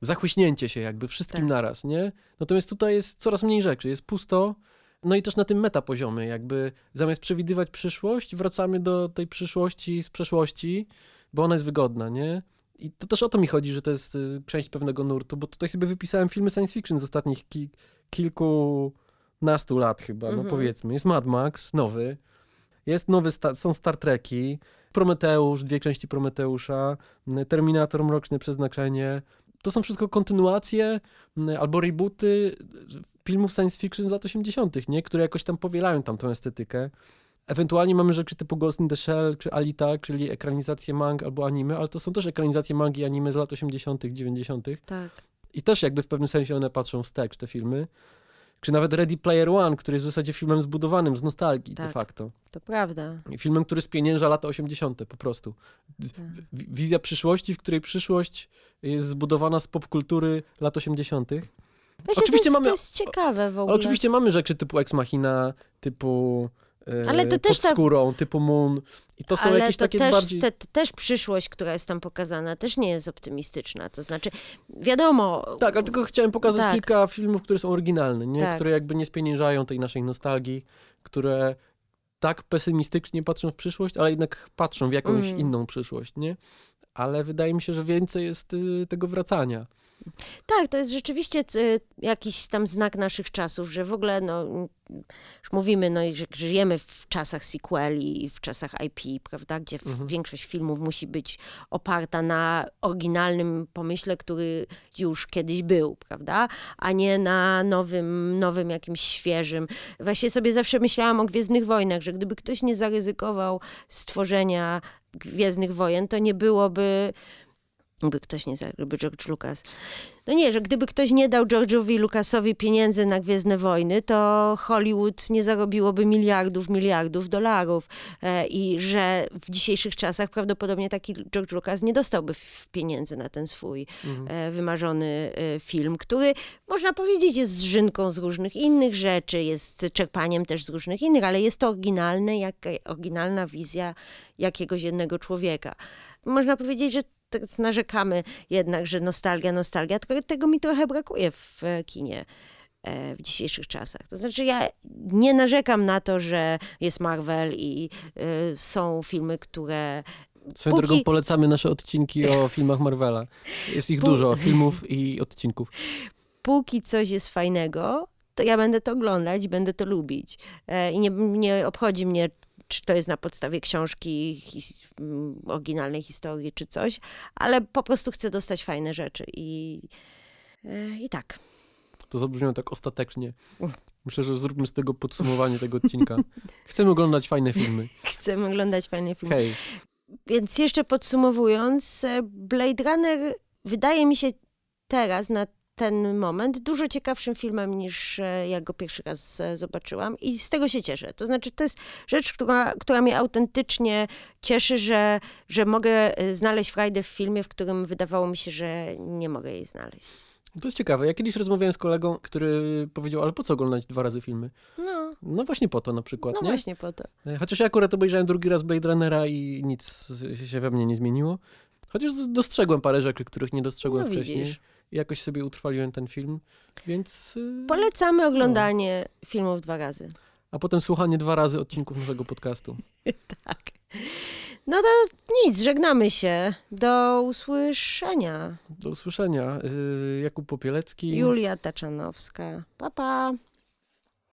zachłyśnięcie się jakby wszystkim tak. naraz, nie? Natomiast tutaj jest coraz mniej rzeczy, jest pusto, no i też na tym metapoziomie, jakby zamiast przewidywać przyszłość, wracamy do tej przyszłości z przeszłości, bo ona jest wygodna, nie? I to też o to mi chodzi, że to jest y, część pewnego nurtu, bo tutaj sobie wypisałem filmy science fiction z ostatnich ki kilkunastu lat chyba, no mhm. powiedzmy. Jest Mad Max, nowy, jest nowy, są Star Treki, Prometeusz, dwie części Prometeusza, Terminator, Mroczne Przeznaczenie. To są wszystko kontynuacje albo rebooty filmów science fiction z lat 80., nie? które jakoś tam powielają tam tą estetykę. Ewentualnie mamy rzeczy typu Ghost in the Shell czy Alita, czyli ekranizacje mang albo anime, ale to są też ekranizacje mangi i anime z lat 80., 90. Tak. I też jakby w pewnym sensie one patrzą wstecz, te filmy. Czy nawet Ready Player One, który jest w zasadzie filmem zbudowanym z nostalgii tak, de facto. To prawda. Filmem, który spienięża lata 80. po prostu. Tak. Wizja przyszłości, w której przyszłość jest zbudowana z popkultury lat 80. Właśnie oczywiście to jest, mamy, to jest ciekawe w ogóle. Oczywiście mamy rzeczy typu Ex Machina, typu ale to też pod skórą, ta... typu Moon. I to są Ale jakieś to takie też, bardziej... Te, też przyszłość, która jest tam pokazana, też nie jest optymistyczna. To znaczy, wiadomo... Tak, ale tylko chciałem pokazać tak. kilka filmów, które są oryginalne, nie? Tak. które jakby nie spieniężają tej naszej nostalgii, które tak pesymistycznie patrzą w przyszłość, ale jednak patrzą w jakąś mm. inną przyszłość, nie? Ale wydaje mi się, że więcej jest y, tego wracania. Tak, to jest rzeczywiście y, jakiś tam znak naszych czasów, że w ogóle, no, już mówimy, no, że żyjemy w czasach sequeli i w czasach IP, prawda, gdzie mhm. większość filmów musi być oparta na oryginalnym pomyśle, który już kiedyś był, prawda, a nie na nowym, nowym jakimś świeżym. Właśnie sobie zawsze myślałam o Gwiezdnych Wojnach, że gdyby ktoś nie zaryzykował stworzenia Gwiezdnych Wojen, to nie byłoby by ktoś nie zagrał, George Lucas. No nie, że gdyby ktoś nie dał George'owi Lucasowi pieniędzy na Gwiezdne Wojny, to Hollywood nie zarobiłoby miliardów, miliardów dolarów e, i że w dzisiejszych czasach prawdopodobnie taki George Lucas nie dostałby pieniędzy na ten swój mhm. e, wymarzony e, film, który można powiedzieć jest zżynką z różnych innych rzeczy, jest czerpaniem też z różnych innych, ale jest to oryginalne, jak, oryginalna wizja jakiegoś jednego człowieka. Można powiedzieć, że narzekamy jednak, że nostalgia, nostalgia, tylko tego mi trochę brakuje w kinie e, w dzisiejszych czasach. To znaczy, ja nie narzekam na to, że jest Marvel i y, są filmy, które. Swoją póki... drogą polecamy nasze odcinki o filmach Marvela. Jest ich dużo, filmów i odcinków. Póki coś jest fajnego, to ja będę to oglądać, będę to lubić. E, I nie, nie obchodzi mnie, czy to jest na podstawie książki, his, mm, oryginalnej historii, czy coś, ale po prostu chcę dostać fajne rzeczy i, e, i tak. To zabrzmiało tak ostatecznie. Myślę, że zróbmy z tego podsumowanie tego odcinka. Chcemy oglądać fajne filmy. Chcemy oglądać fajne filmy. Hej. Więc jeszcze podsumowując, e, Blade Runner wydaje mi się teraz na ten moment dużo ciekawszym filmem niż e, jak go pierwszy raz e, zobaczyłam i z tego się cieszę. To znaczy to jest rzecz, która, która mnie autentycznie cieszy, że, że mogę e, znaleźć frajdę w filmie, w którym wydawało mi się, że nie mogę jej znaleźć. To jest ciekawe. Ja kiedyś rozmawiałem z kolegą, który powiedział, ale po co oglądać dwa razy filmy? No, No właśnie po to na przykład, no nie? właśnie po to. Chociaż ja akurat obejrzałem drugi raz Blade Runnera i nic się we mnie nie zmieniło. Chociaż dostrzegłem parę rzeczy, których nie dostrzegłem No wcześniej. widzisz. Jakoś sobie utrwaliłem ten film, więc... y, Polecamy oglądanie filmów dwa razy. A potem słuchanie dwa razy odcinków naszego podcastu. Tak. No to nic, żegnamy się. Do usłyszenia. Do usłyszenia. Y, Jakub Popielecki. Julia Taczanowska. Pa, pa.